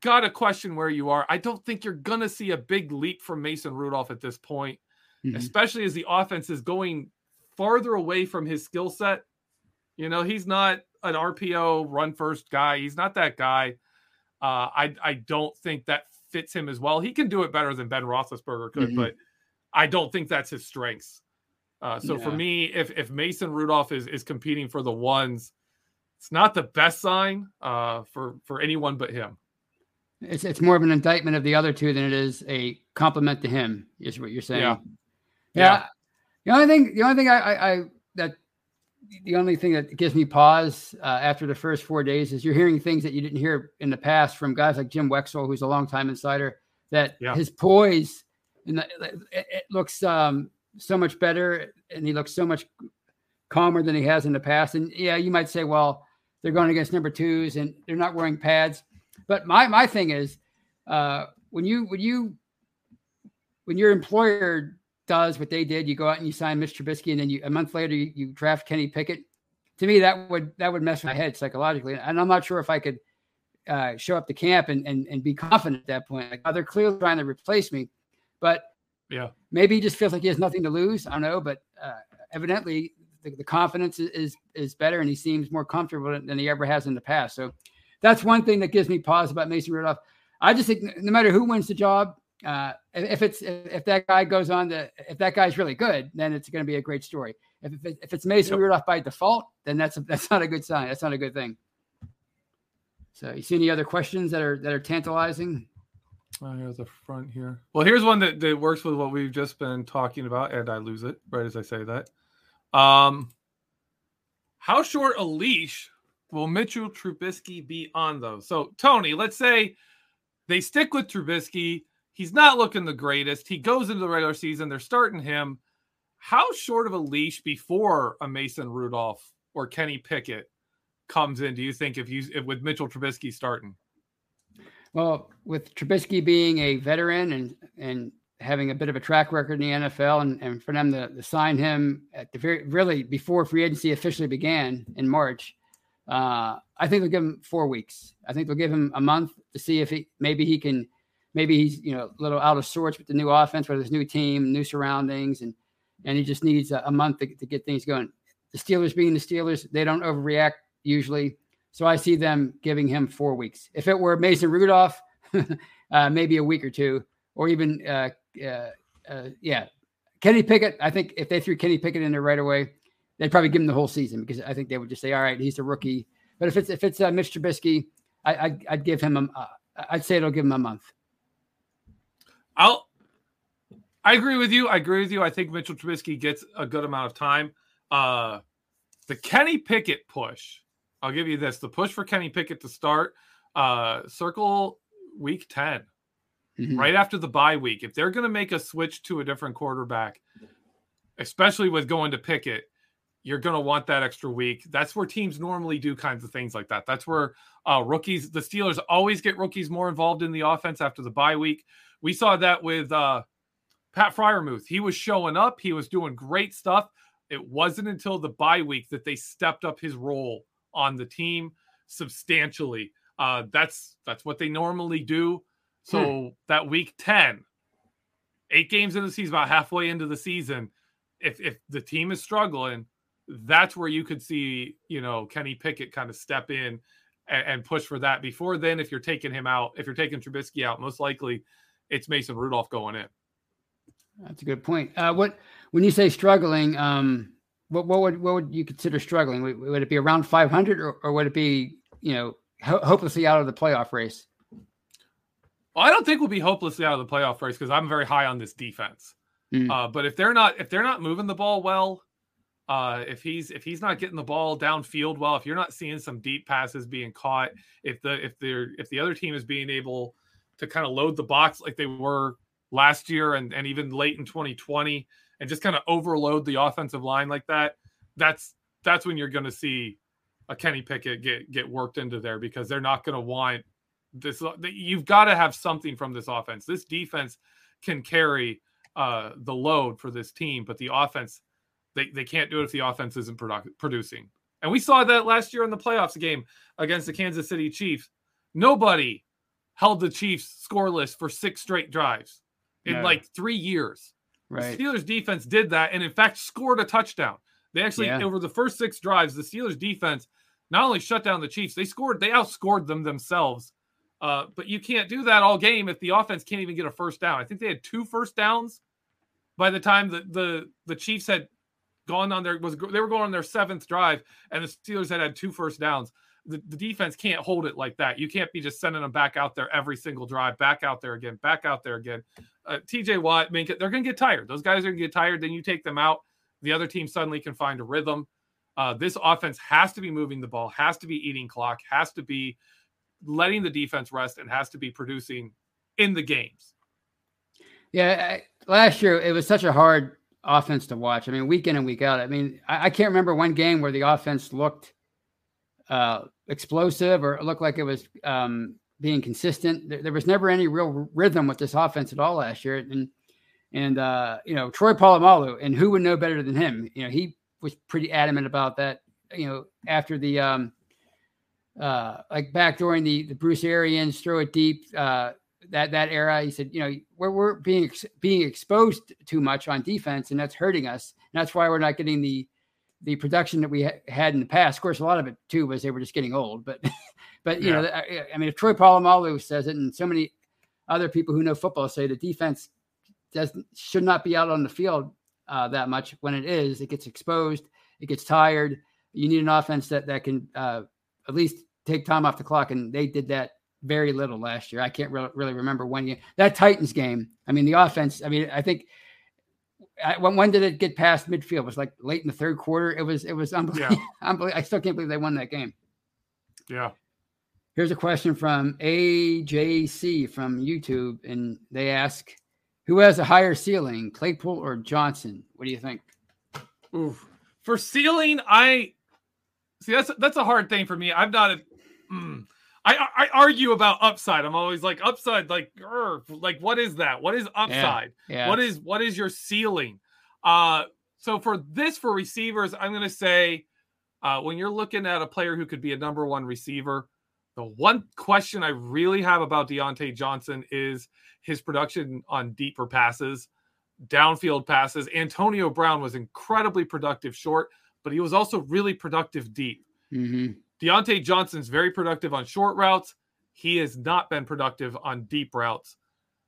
got to question where you are. I don't think you're going to see a big leap from Mason Rudolph at this point, mm-hmm. especially as the offense is going farther away from his skill set. You know, he's not an RPO run first guy. He's not that guy. Uh, I I don't think that fits him as well. He can do it better than Ben Roethlisberger could, mm-hmm. but I don't think that's his strengths. Uh, so yeah. for me, if if Mason Rudolph is is competing for the ones, it's not the best sign uh, for for anyone but him. It's it's more of an indictment of the other two than it is a compliment to him. Is what you're saying? Yeah. Yeah. yeah. The only thing, the only thing I, I, I that the only thing that gives me pause uh, after the first four days is you're hearing things that you didn't hear in the past from guys like Jim Wexell, who's a longtime insider. That yeah. his poise and it, it looks um, so much better, and he looks so much calmer than he has in the past. And yeah, you might say, well, they're going against number twos and they're not wearing pads. But my my thing is, uh, when you when you when your employer does what they did, you go out and you sign Mr. Trubisky, and then you a month later you, you draft Kenny Pickett. To me, that would that would mess my head psychologically, and I'm not sure if I could uh, show up to camp and, and and be confident at that point. Like, oh, they're clearly trying to replace me, but yeah, maybe he just feels like he has nothing to lose. I don't know, but uh, evidently the, the confidence is is better, and he seems more comfortable than he ever has in the past. So that's one thing that gives me pause about Mason Rudolph. I just think no matter who wins the job, uh, if it's if that guy goes on to if that guy's really good, then it's going to be a great story. If if it's Mason yep. Rudolph by default, then that's a, that's not a good sign. That's not a good thing. So, you see any other questions that are that are tantalizing? Oh, here's the front here. Well, here's one that, that works with what we've just been talking about, and I lose it right as I say that. Um, how short a leash will Mitchell Trubisky be on though? So, Tony, let's say they stick with Trubisky. He's not looking the greatest. He goes into the regular season. They're starting him. How short of a leash before a Mason Rudolph or Kenny Pickett comes in? Do you think if you if with Mitchell Trubisky starting? Well, with Trubisky being a veteran and and having a bit of a track record in the NFL, and, and for them to, to sign him at the very really before free agency officially began in March, uh, I think they'll give him four weeks. I think they'll give him a month to see if he maybe he can maybe he's you know a little out of sorts with the new offense, with his new team, new surroundings, and and he just needs a, a month to, to get things going. The Steelers being the Steelers, they don't overreact usually. So I see them giving him four weeks. If it were Mason Rudolph, uh, maybe a week or two, or even uh, uh, uh, yeah, Kenny Pickett. I think if they threw Kenny Pickett in there right away, they'd probably give him the whole season because I think they would just say, "All right, he's a rookie." But if it's if it's uh, Mitch Trubisky, I, I'd, I'd give him a, uh, I'd say it'll give him a month. I'll. I agree with you. I agree with you. I think Mitchell Trubisky gets a good amount of time. Uh, the Kenny Pickett push. I'll give you this: the push for Kenny Pickett to start. Uh, circle week ten mm-hmm. right after the bye week. If they're going to make a switch to a different quarterback, especially with going to Pickett, you're going to want that extra week. That's where teams normally do kinds of things like that. That's where uh, rookies, the Steelers always get rookies more involved in the offense after the bye week. We saw that with uh, Pat Freiermuth. He was showing up, he was doing great stuff. It wasn't until the bye week that they stepped up his role on the team substantially. Uh, that's that's what they normally do. So hmm. that week 10, eight games in the season, about halfway into the season, if if the team is struggling, that's where you could see, you know, Kenny Pickett kind of step in and, and, push for that. Before then, if you're taking him out, if you're taking Trubisky out, most likely it's Mason Rudolph going in. That's a good point. Uh, what when you say struggling, um, what what would what would you consider struggling? Would, would it be around 500, or, or would it be you know ho- hopelessly out of the playoff race? Well, I don't think we'll be hopelessly out of the playoff race because I'm very high on this defense. Mm. Uh, but if they're not if they're not moving the ball well, uh, if he's if he's not getting the ball downfield well, if you're not seeing some deep passes being caught, if the if they're if the other team is being able to kind of load the box like they were last year and, and even late in 2020 and just kind of overload the offensive line like that, that's that's when you're going to see a Kenny Pickett get get worked into there because they're not going to want this you've got to have something from this offense. This defense can carry uh, the load for this team, but the offense they, they can't do it if the offense isn't produ- producing. And we saw that last year in the playoffs game against the Kansas City Chiefs. Nobody held the Chiefs scoreless for six straight drives in no. like three years. Right. The Steelers defense did that and in fact scored a touchdown. They actually yeah. over the first six drives, the Steelers defense not only shut down the Chiefs, they scored, they outscored them themselves uh, but you can't do that all game if the offense can't even get a first down. I think they had two first downs by the time the the, the Chiefs had gone on their was they were going on their seventh drive, and the Steelers had had two first downs. The, the defense can't hold it like that. You can't be just sending them back out there every single drive, back out there again, back out there again. Uh, TJ Watt, Minkah, they're going to get tired. Those guys are going to get tired. Then you take them out. The other team suddenly can find a rhythm. Uh, this offense has to be moving the ball, has to be eating clock, has to be letting the defense rest, and has to be producing in the games. Yeah, last year it was such a hard offense to watch. I mean, week in and week out. I mean, I, I can't remember one game where the offense looked uh, explosive or looked like it was um, being consistent. There, there, was never any real rhythm with this offense at all last year. And and uh, you know, Troy Polamalu, and who would know better than him? You know, he was pretty adamant about that. You know, after the um, uh, like back during the the Bruce Arians throw it deep uh, that that era. He said, you know, we're we're being ex- being exposed too much on defense, and that's hurting us. And that's why we're not getting the the production that we ha- had in the past. Of course, a lot of it too was they were just getting old. But but you yeah. know, I, I, mean, if Troy Polamalu says it, and so many other people who know football say the defense does should not be out on the field uh, that much. When it is, it gets exposed, it gets tired. You need an offense that that can uh, at least take time off the clock, and they did that very little last year. I can't re- really remember when you that Titans game. I mean, the offense. I mean, I think I, when, when did it get past midfield? It was like late in the third quarter. It was it was unbelievable. Yeah. unbelievable. I still can't believe they won that game. Yeah. Here's a question from AJC from YouTube, and they ask, "Who has a higher ceiling, Claypool or Johnson? What do you think?" Oof. For ceiling, I see that's that's a hard thing for me. I've not a. Mm, I, I argue about upside. I'm always like upside, like like what is that? What is upside? Yeah, yeah. What is what is your ceiling? Uh, so for this for receivers, I'm gonna say uh, when you're looking at a player who could be a number one receiver, the one question I really have about Diontae Johnson is his production on deeper passes, downfield passes. Antonio Brown was incredibly productive short, but he was also really productive deep. Mm-hmm. Diontae Johnson's very productive on short routes. He has not been productive on deep routes.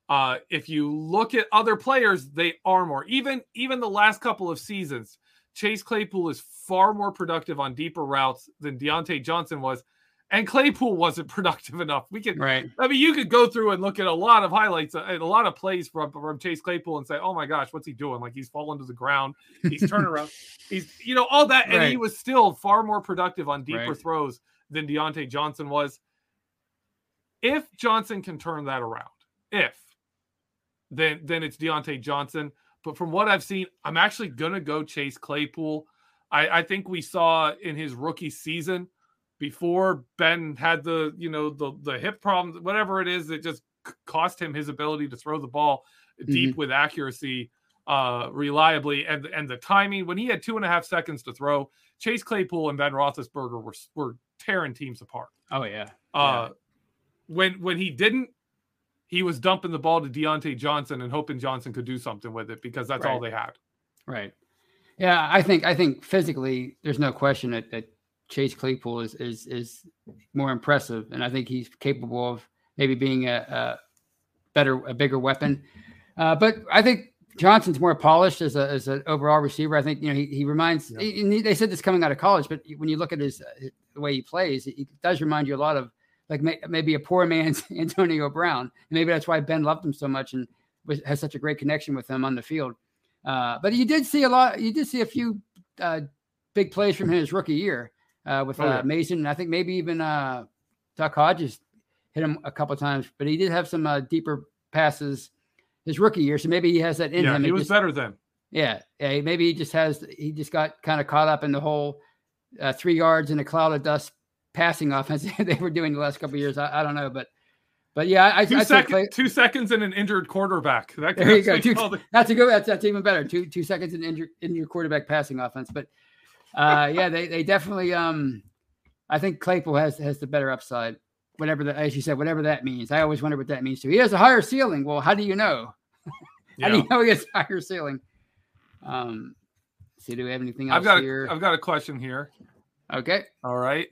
Uh, if you look at other players, they are more. Even even the last couple of seasons, Chase Claypool is far more productive on deeper routes than Diontae Johnson was and Claypool wasn't productive enough. We could, right? I mean, you could go through and look at a lot of highlights uh, and a lot of plays from, from Chase Claypool and say, "Oh my gosh, what's he doing? Like he's falling to the ground, he's turning around, he's you know all that," and right. he was still far more productive on deeper right. throws than Diontae Johnson was. If Johnson can turn that around, if then then it's Diontae Johnson. But from what I've seen, I'm actually gonna go Chase Claypool. I, I think we saw in his rookie season before Ben had the you know the the hip problems, whatever it is, it just cost him his ability to throw the ball mm-hmm. deep with accuracy, uh, reliably, and and the timing when he had two and a half seconds to throw. Chase Claypool and Ben Roethlisberger were were tearing teams apart. Oh yeah. Uh, yeah. when when he didn't, he was dumping the ball to Diontae Johnson and hoping Johnson could do something with it because that's right. all they had. Right. Yeah, I think I think physically, there's no question that, that Chase Claypool is is is more impressive, and I think he's capable of maybe being a, a better, a bigger weapon. Uh, but I think Johnson's more polished as a as an overall receiver. I think you know he, he reminds. Yeah. He, they said this coming out of college, but when you look at his the way he plays, he does remind you a lot of like may, maybe a poor man's Antonio Brown. And maybe that's why Ben loved him so much and was, has such a great connection with him on the field. Uh, but you did see a lot. You did see a few uh, big plays from his rookie year uh, with oh, yeah. uh, Mason, and I think maybe even uh, Duck Hodges hit him a couple times. But he did have some uh, deeper passes his rookie year, so maybe he has that in yeah, him. He, was just, better then. Yeah, yeah. Maybe he just has. He just got kind of caught up in the whole uh, three yards in a cloud of dust passing offense they were doing the last couple years. I, I, don't know, but but yeah, I, 2 I second, Clay, two seconds in an injured quarterback. That, there you go. Two, the... That's a good. That's that's even better. Two two seconds in injured in your quarterback passing offense. But uh, yeah, they they definitely um I think Claypool has has the better upside, whatever that as you said, whatever that means. I always wonder what that means too. He has a higher ceiling. Well, how do you know? how yeah. do you know he has a higher ceiling? Um, see, do we have anything else I've got here? A, I've got a question here. Okay. All right.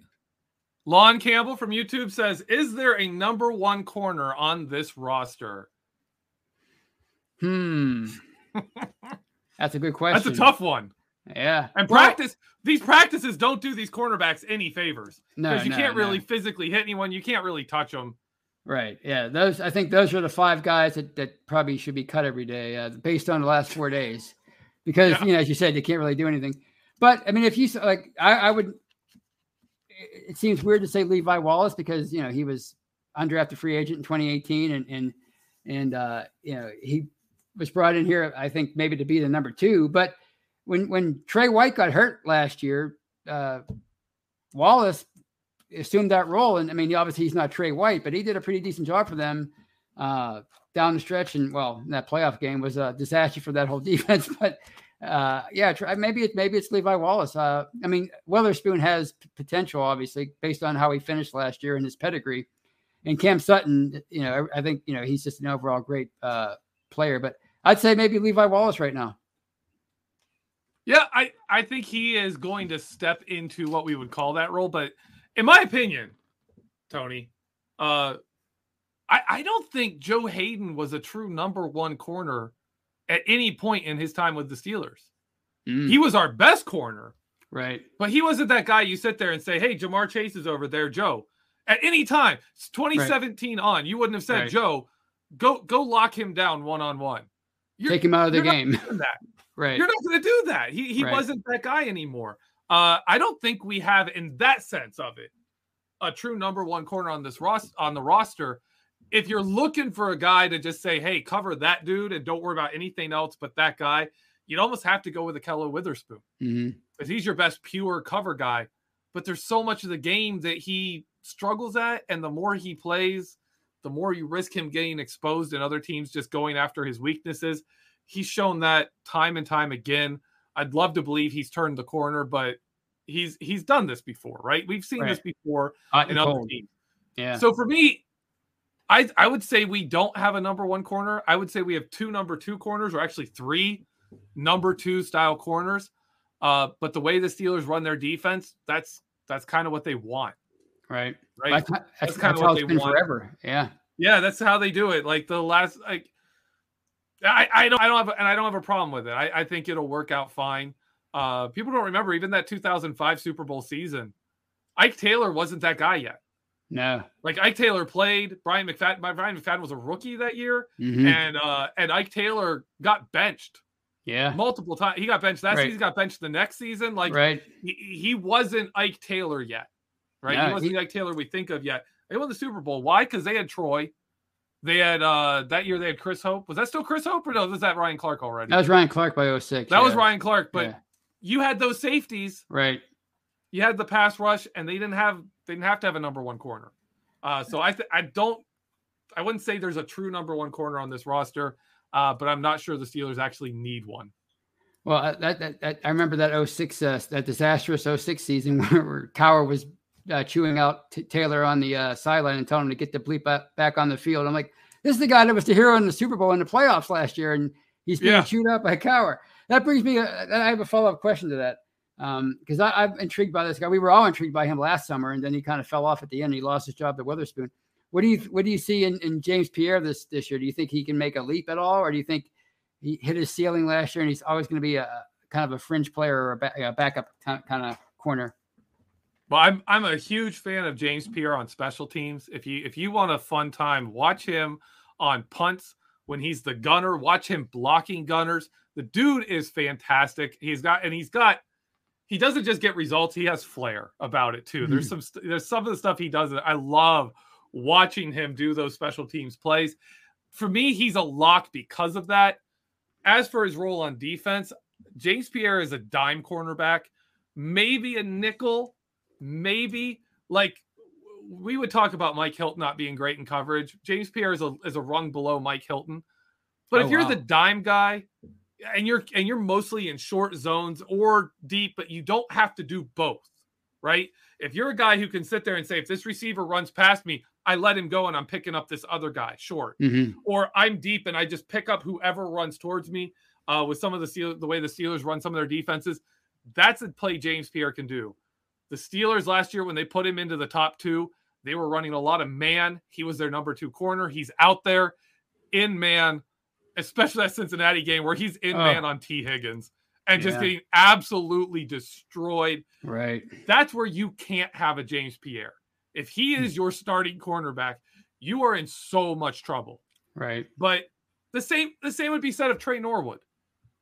Lon Campbell from YouTube says, "Is there a number one corner on this roster?" Hmm. That's a good question. That's a tough one. Yeah. And practice these practices don't do these cornerbacks any favors No, because you no, can't really physically hit anyone. You can't really touch them. Right. Yeah. Those. I think those are the five guys that, that probably should be cut every day, uh, based on the last four days, because Yeah. you know, as you said, you can't really do anything. But I mean, if you like, I, I would. It it seems weird to say Levi Wallace because you know he was undrafted free agent in 2018, and and and uh, you know he was brought in here, I think maybe to be the number two. But when when Trey White got hurt last year, uh, Wallace assumed that role. And I mean, obviously he's not Trey White, but he did a pretty decent job for them uh, down the stretch. And well, that playoff game was a disaster for that whole defense. But uh, yeah, maybe it's maybe it's Levi Wallace. Uh, I mean, Witherspoon has p- potential, obviously, based on how he finished last year and his pedigree. And Cam Sutton, you know, I, I think you know he's just an overall great uh, player. But I'd say maybe Levi Wallace right now. Yeah, I I think he is going to step into what we would call that role. But in my opinion, Tony, uh, I I don't think Joe Haden was a true number one corner at any point in his time with the Steelers. Mm, He was our best corner, right. but he wasn't that guy you sit there and say, "Hey, Ja'Marr Chase is over there, Joe." At any time, it's 2017 on, you wouldn't have said, Right. "Joe, go go lock him down one on one." Take him out of the game. that. Right. You're not going to do that. He he Right. wasn't that guy anymore. Uh, I don't think we have, in that sense of it, a true number one corner on this ros- on the roster. If you're looking for a guy to just say, "Hey, cover that dude and don't worry about anything else but that guy," you'd almost have to go with a Keller Witherspoon because he's your best pure cover guy. But there's so much of the game that he struggles at, and the more he plays, the more you risk him getting exposed and other teams just going after his weaknesses. He's shown that time and time again. I'd love to believe he's turned the corner, but he's he's done this before, right? We've seen this before Hot in other cold. teams. Yeah. So for me, I I would say we don't have a number one corner. I would say we have two number two corners, or actually three number two style corners. Uh, but the way the Steelers run their defense, that's that's kind of what they want, right. right? That's, that's, That's that's, kinda what they want. forever. Yeah. Yeah, that's how they do it. Like the last, like I, I don't, I don't have, and I don't have a problem with it. I, I think it'll work out fine. Uh, people don't remember even that 2005 Super Bowl season. Ike Taylor wasn't that guy yet. No. Like Ike Taylor played. Bryant McFadden. Bryant McFadden was a rookie that year, Mhm. and uh, and Ike Taylor got benched Yeah. multiple times. He got benched that Right. season. Got benched the next season. Like right. he, he wasn't Ike Taylor yet, right? No, he wasn't he- Ike Taylor we think of yet. They won the Super Bowl. Why? Because they had Troy. They had uh that year they had Chris Hope. Was that still Chris Hope or no? Was that Ryan Clark already? That was Ryan Clark by 06. That was. Ryan Clark, but Yeah. you had those safeties. Right. You had the pass rush, and they didn't have they didn't have to have a number one corner. Uh, so I th- I don't I wouldn't say there's a true number one corner on this roster, uh, but I'm not sure the Steelers actually need one. Well, uh, that, that, that I remember that 06, uh, that disastrous 06 season where, where Cowher was uh, chewing out t- Taylor on the uh, sideline and telling him to get the bleep back, back on the field. I'm like, this is the guy that was the hero in the Super Bowl in the playoffs last year, and he's being Yeah. chewed out by Cowher. That brings me, uh, I have a follow up question to that. Because I I'm intrigued by this guy. We were all intrigued by him last summer, and then he kind of fell off at the end. He lost his job to Witherspoon. What do you what do you see in, in James Pierre this this year? Do you think he can make a leap at all, or do you think he hit his ceiling last year and he's always going to be a kind of a fringe player or a, a backup kind of corner? Well, I'm I'm a huge fan of James Pierre on special teams. If you if you want a fun time, watch him on punts when he's the gunner. Watch him blocking gunners. The dude is fantastic. He's got and he's got he doesn't just get results. He has flair about it too. There's hmm. some there's some of the stuff he does that I love watching him do those special teams plays. For me, he's a lock because of that. As for his role on defense, James Pierre is a dime cornerback, maybe a nickel, maybe like we would talk about Mike Hilton not being great in coverage. James Pierre is a is a rung below Mike Hilton. But Oh, if you're wow. the dime guy and you're and you're mostly in short zones or deep, but you don't have to do both, right? If you're a guy who can sit there and say, if this receiver runs past me, I let him go and I'm picking up this other guy short Mm-hmm. or I'm deep and I just pick up whoever runs towards me. Uh, with some of the Steel, the way the Steelers run some of their defenses, that's a play James Pierre can do. The Steelers last year when they put him into the top two, they were running a lot of man. He was their number two corner. He's out there in man, especially that Cincinnati game where he's in Oh. man on Tee Higgins, and just getting absolutely destroyed. Right. That's where you can't have a James Pierre. If he Hmm. is your starting cornerback, you are in so much trouble. Right. But the same the same would be said of Tre Norwood.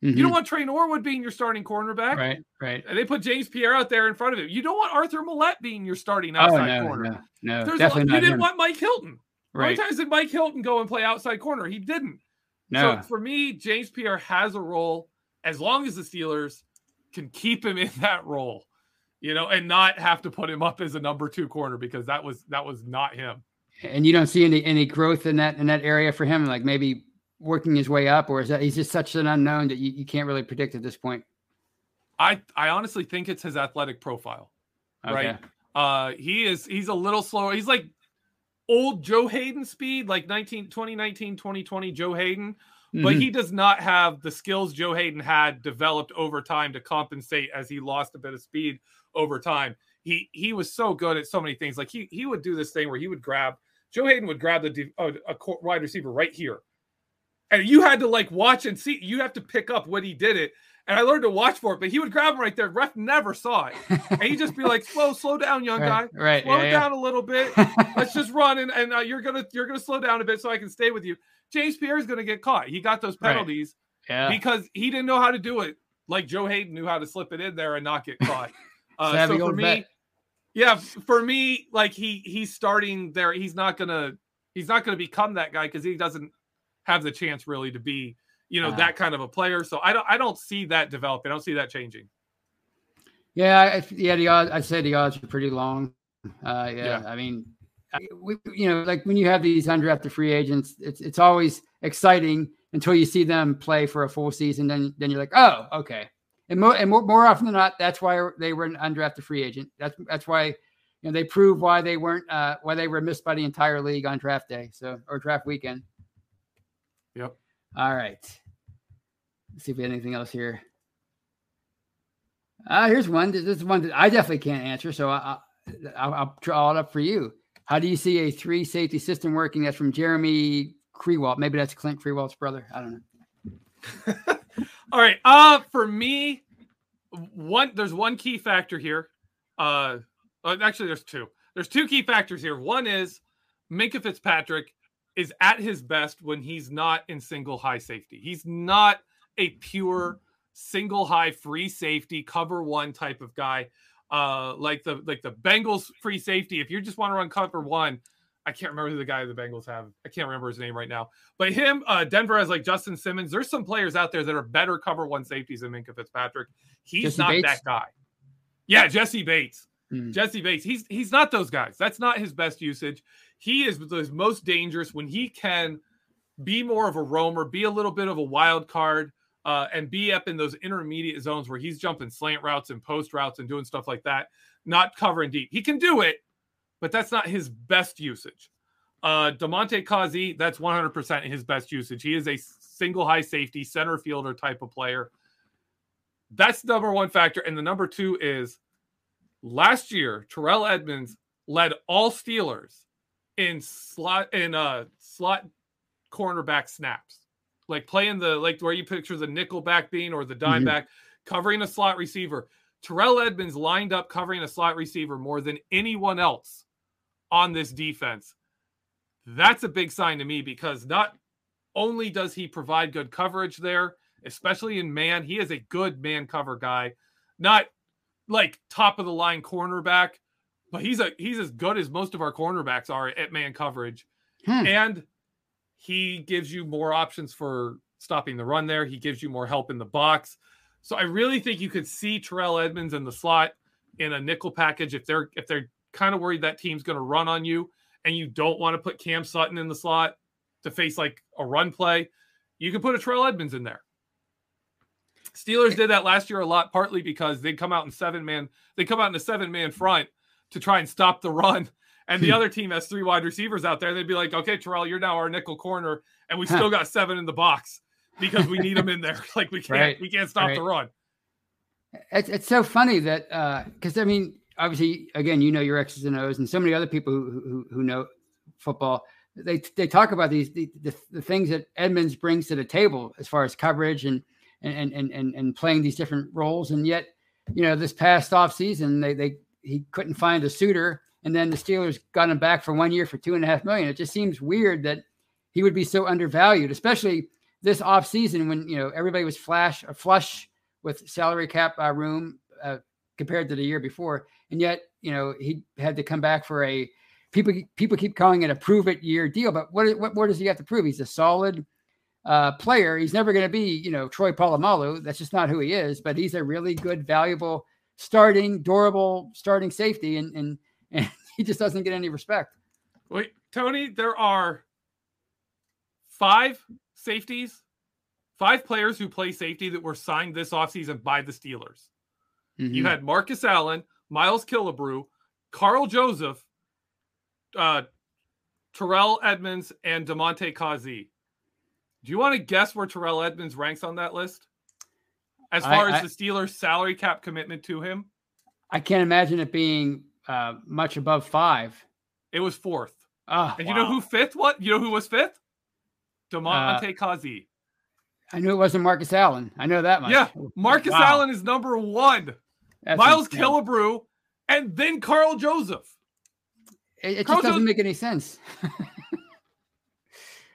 Mhm. You don't want Tre Norwood being your starting cornerback. Right. Right. And they put James Pierre out there in front of him. You don't want Arthur Maulet being your starting Oh outside no, corner. no, no, There's definitely you not didn't him. want Mike Hilton. Right. How times did Mike Hilton go and play outside corner? He didn't. No. So for me, James Pierre has a role as long as the Steelers can keep him in that role, you know, and not have to put him up as a number two corner because that was that was not him. and you don't see any any growth in that in that area for him, like maybe working his way up, or is that he's just such an unknown that you, you can't really predict at this point? I I honestly think it's his athletic profile. Okay. Right. Uh he is he's a little slower. He's like old Joe Haden speed, like 19 2019 2020 Joe Haden, but Mhm. he does not have the skills Joe Haden had developed over time to compensate as he lost a bit of speed over time. He he was so good at so many things. Like he he would do this thing where he would grab Joe Haden would grab the uh, a co- wide receiver right here, and you had to like watch and see. You have to pick up when he did it. And I learned to watch for it, but he would grab him right there. Ref never saw it, and he'd just be like, "Slow, slow down, young guy. right, right, Slow yeah, down a little bit. Let's just run, and, and uh, you're gonna you're gonna slow down a bit so I can stay with you." James Pierre is gonna get caught. He got those Right. penalties yeah. because he didn't know how to do it, like Joe Haden knew how to slip it in there and not get caught. Uh, so for me, vet. yeah, for me, like he he's starting there. He's not gonna he's not gonna become that guy because he doesn't have the chance really to be you know Ah. that kind of a player. So I don't I don't see that developing. I don't see that changing. Yeah, I, yeah. The odds, I say the odds are pretty long. Uh, yeah, Yeah. I mean, I- we, you know, like when you have these undrafted free agents, it's it's always exciting until you see them play for a full season. Then then you're like, oh, okay. And more and more, more often than not, that's why they were an undrafted free agent. That's that's why you know they prove why they weren't uh, why they were missed by the entire league on draft day. So or draft weekend. Yep. All right. Let's see if we have anything else here. Uh, here's one. This is one that I definitely can't answer, so I, I, I'll, I'll draw it up for you. How do you see a three safety system working? That's from Jeremy Krewalt. Maybe that's Clint Krewalt's brother. I don't know. All right. Uh for me, one there's one key factor here. Uh, uh, actually, there's two. There's two key factors here. One is Minkah Fitzpatrick is at his best when he's not in single high safety. He's not a pure single high free safety cover one type of guy. Uh, like the like the Bengals free safety. If you just want to run cover one, I can't remember who the guy the Bengals have. I can't remember his name right now. But him, uh, Denver has like Justin Simmons. There's some players out there that are better cover one safeties than Minkah Fitzpatrick. He's Jesse not Bates? that guy. Yeah, Jessie Bates. Hmm. Jessie Bates. He's he's not those guys. That's not his best usage. He is the most dangerous when he can be more of a roamer, be a little bit of a wild card, uh, and be up in those intermediate zones where he's jumping slant routes and post routes and doing stuff like that, not covering deep. He can do it, but that's not his best usage. Uh, Damontae Kazee, that's 100% his best usage. He is a single high safety center fielder type of player. That's the number one factor. And the number two is last year, Terrell Edmunds led all Steelers in slot in uh slot cornerback snaps. Like playing the like where you picture the nickel back being or the dime Mhm. back, covering a slot receiver. Terrell Edmunds lined up covering a slot receiver more than anyone else on this defense. That's a big sign to me because not only does he provide good coverage there, especially in man, he is a good man cover guy. Not like top of the line cornerback, but he's a he's as good as most of our cornerbacks are at man coverage. Hmm. And he gives you more options for stopping the run there. He gives you more help in the box. So I really think you could see Terrell Edmunds in the slot in a nickel package if they're if they're kind of worried that team's going to run on you and you don't want to put Cam Sutton in the slot to face like a run play, you can put a Terrell Edmunds in there. Steelers did that last year a lot, partly because they'd come out in seven man, they come out in a seven man front to try and stop the run. And the Hmm. other team has three wide receivers out there. They'd be like, okay, Terrell, you're now our nickel corner, and we still got seven in the box because we need them in there. Like we can't, Right. we can't stop the run. It's it's so funny that because I mean, obviously, again, you know your X's and O's, and so many other people who who, who know football. They they talk about these the, the, the things that Edmunds brings to the table as far as coverage and and and and and playing these different roles. And yet, you know, this past off season, they they he couldn't find a suitor, and then the Steelers got him back for one year for two and a half million. It just seems weird that he would be so undervalued, especially this off season when you know everybody was flash flush with salary cap uh, room uh, compared to the year before, and yet you know he had to come back for a people people keep calling it a prove it year deal, but what what more does he have to prove? He's a solid uh, player. He's never going to be you know Troy Polamalu. That's just not who he is. But he's a really good, valuable starting, durable starting safety, and and and he just doesn't get any respect. Wait, Tony, there are five safeties, five players who play safety that were signed this offseason by the Steelers. Mm-hmm. You had Marcus Allen, Miles Killebrew, Karl Joseph, uh, Terrell Edmunds, and Damontae Kazee. Do you want to guess where Terrell Edmunds ranks on that list? As far I, as the Steelers' salary cap commitment to him? I can't imagine it being uh, much above five. It was fourth. Oh, and wow. you know who fifth? What? You know who was fifth? Damontae uh, Kazee. I knew it wasn't Marcus Allen. I know that much. Yeah, Marcus wow. Allen is number one. That's Miles insane. Killebrew, and then Karl Joseph. It, it just doesn't make any sense.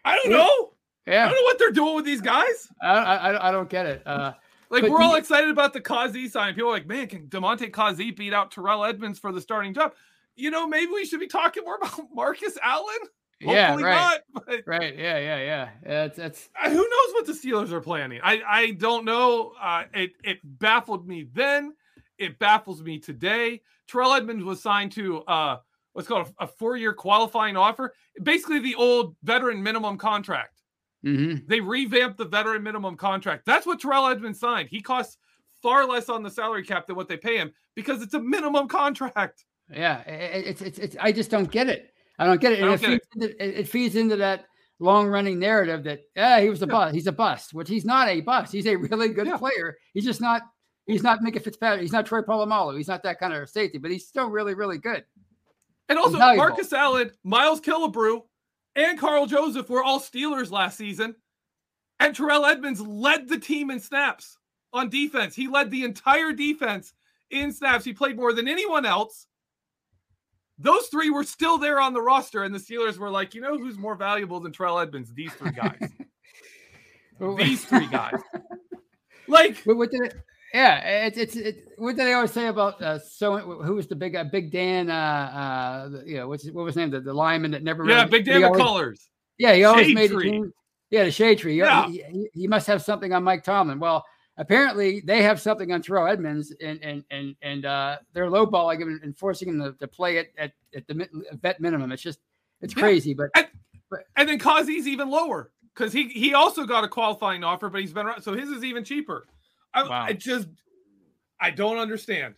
I don't know. Yeah. I don't know what they're doing with these guys. I I, I don't get it. Uh, like we're all excited about the Kazee sign. People are like, man, can Damontae Kazee beat out Terrell Edmunds for the starting job? You know, maybe we should be talking more about Marcus Allen. Hopefully yeah, right. Not, but right. Yeah, yeah, yeah. That's that's. Uh, who knows what the Steelers are planning? I I don't know. Uh, it it baffled me then. It baffles me today. Terrell Edmunds was signed to uh what's called a, a four year qualifying offer, basically the old veteran minimum contract. Mm-hmm. They revamped the veteran minimum contract. That's what Terrell Edmunds signed. He costs far less on the salary cap than what they pay him because it's a minimum contract. Yeah, it's it's, it's I just don't get it. I don't get it. Don't it, get feeds it. Into, it, feeds into that long running narrative that yeah he was a yeah. bust. He's a bust, which he's not a bust. He's a really good yeah. player. He's just not. He's not Minkah Fitzpatrick. He's not Troy Polamalu. He's not that kind of safety, but he's still really, really good. And also, Marcus Allen, Miles Killebrew, and Karl Joseph were all Steelers last season. And Terrell Edmunds led the team in snaps on defense. He led the entire defense in snaps. He played more than anyone else. Those three were still there on the roster, and the Steelers were like, you know who's more valuable than Terrell Edmunds? These three guys. These three guys. Like, what did it? Yeah, it's it's it, what did they always say about uh, so who was the big uh, Big Dan? Uh, uh, you know, what's what was his name? The, the lineman that never. Yeah, really, Big Dan McCullers. Yeah, he always shade made tree. it. Yeah, the shade tree. Yeah. He, he, he, must have something on Mike Tomlin. Well, apparently they have something on Terrell Edmunds, and and and and uh, they're lowballing him and forcing him to, to play it at, at the vet minimum. It's just it's yeah. crazy. But and, but and then Kazee's even lower because he he also got a qualifying offer, but he's been around, so his is even cheaper. I, wow. I just I don't understand.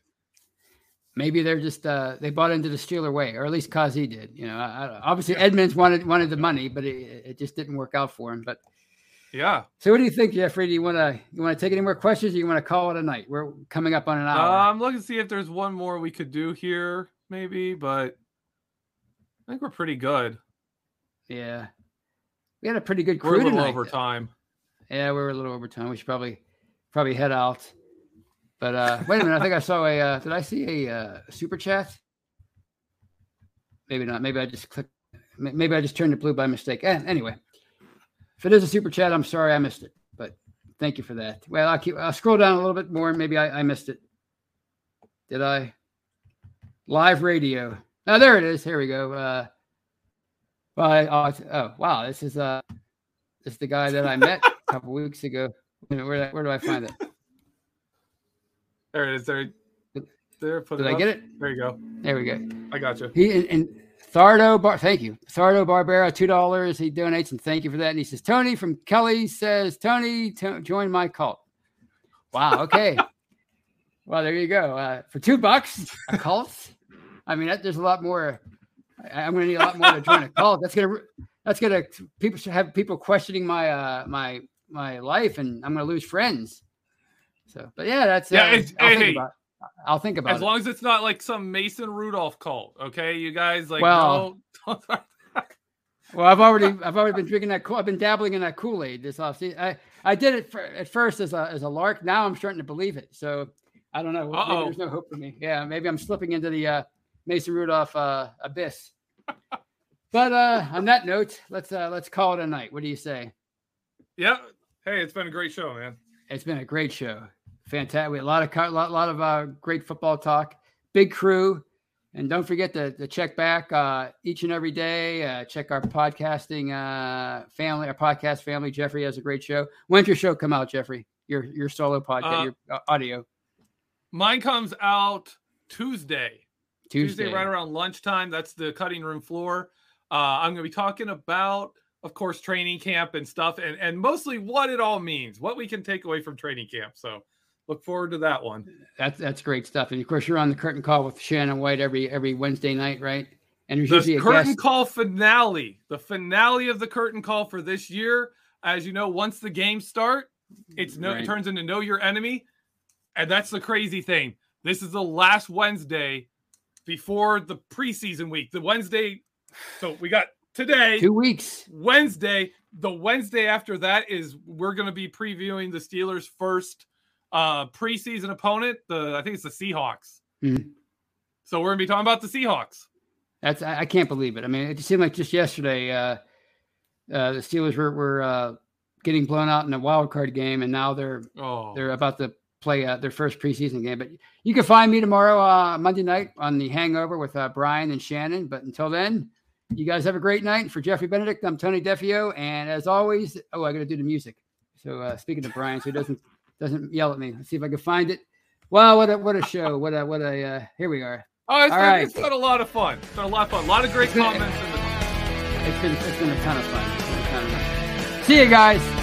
Maybe they're just uh, they bought into the Steeler way, or at least Kazee did. You know, I, obviously Edmunds wanted wanted the money, but it, it just didn't work out for him. But yeah. So what do you think, Jeffrey? Do you want to you want to take any more questions? or You want to call it a night? We're coming up on an hour. Uh, I'm looking to see if there's one more we could do here, maybe, but I think we're pretty good. Yeah, we had a pretty good crew we're a little tonight. over time. Yeah, we were a little over time. We should probably probably head out. But uh, wait a minute, I think I saw a. Uh, did I see a uh, super chat? Maybe not. Maybe I just clicked. Maybe I just turned it blue by mistake. Eh, anyway, if it is a super chat, I'm sorry I missed it. But thank you for that. Well, I'll keep. I'll scroll down a little bit more. Maybe I, I missed it. Did I? Live radio. Oh, there it is. Here we go. Uh, oh, oh, wow, this is uh, this is the guy that I met a couple weeks ago. Where, where do I find it? There it is. There, there. Put Did I up. get it? There you go. There we go. I got you. He and, and Thardo Bar. Thank you, Thardo Barbera. Two dollars. He donates and thank you for that. And he says, Tony from Kelly says, Tony, to, join my cult. Wow. Okay. well, there you go. Uh, for two bucks, a cult. I mean, that, there's a lot more. I, am going to need a lot more to join a cult. That's gonna. That's gonna. People should have people questioning my uh my my life, and I'm going to lose friends. So, but yeah, that's yeah. Uh, I'll, hey, think about, I'll think about as it. long as it's not like some Mason Rudolph cult. Okay, you guys like well. No, well, I've already I've already been drinking that. I've been dabbling in that Kool Aid this offseason. I I did it for, at first as a as a lark. Now I'm starting to believe it. So I don't know. There's no hope for me. Yeah, maybe I'm slipping into the uh, Mason Rudolph uh, abyss. but uh, on that note, let's uh, let's call it a night. What do you say? Yeah. Hey, it's been a great show, man. It's been a great show. Fantastic. A lot of a lot, lot of uh, great football talk. Big crew. And don't forget to, to check back uh, each and every day. Uh, check our podcasting uh, family, our podcast family. Jeffrey has a great show. When's your show come out, Jeffrey? Your your solo podcast, uh, your uh, audio. Mine comes out Tuesday. Tuesday. Tuesday, right around lunchtime. That's the cutting room floor. Uh, I'm going to be talking about, of course, training camp and stuff, and and mostly what it all means, what we can take away from training camp. So look forward to that one. That's that's great stuff. And of course, you're on the curtain call with Shannon White every every Wednesday night, right? And there's the usually a curtain guest. call finale, the finale of the curtain call for this year. As you know, once the games start, it's no right. it turns into know your enemy, and that's the crazy thing. This is the last Wednesday before the preseason week. The Wednesday, so we got today, two weeks. Wednesday. The Wednesday after that is we're going to be previewing the Steelers' first uh, preseason opponent. The I think it's the Seahawks. Mm-hmm. So we're gonna be talking about the Seahawks. That's I can't believe it. I mean, it seemed like just yesterday uh, uh, the Steelers were, were uh, getting blown out in a wild card game, and now they're oh. they're about to play uh, their first preseason game. But you can find me tomorrow, uh, Monday night, on the Hangover with uh, Brian and Shannon. But until then, you guys have a great night. For Jeffrey Benedict, I'm Tony Defeo, and as always, oh, I got to do the music. So uh, speaking to Brian, so he doesn't doesn't yell at me. Let's see if I can find it. Wow, what a what a show! What a what a uh, here we are. Oh, it's, All been, right. it's been a lot of fun. It's been a lot of fun. A lot of great it's comments. It's been it's been a ton of fun. Ton of fun. See you guys.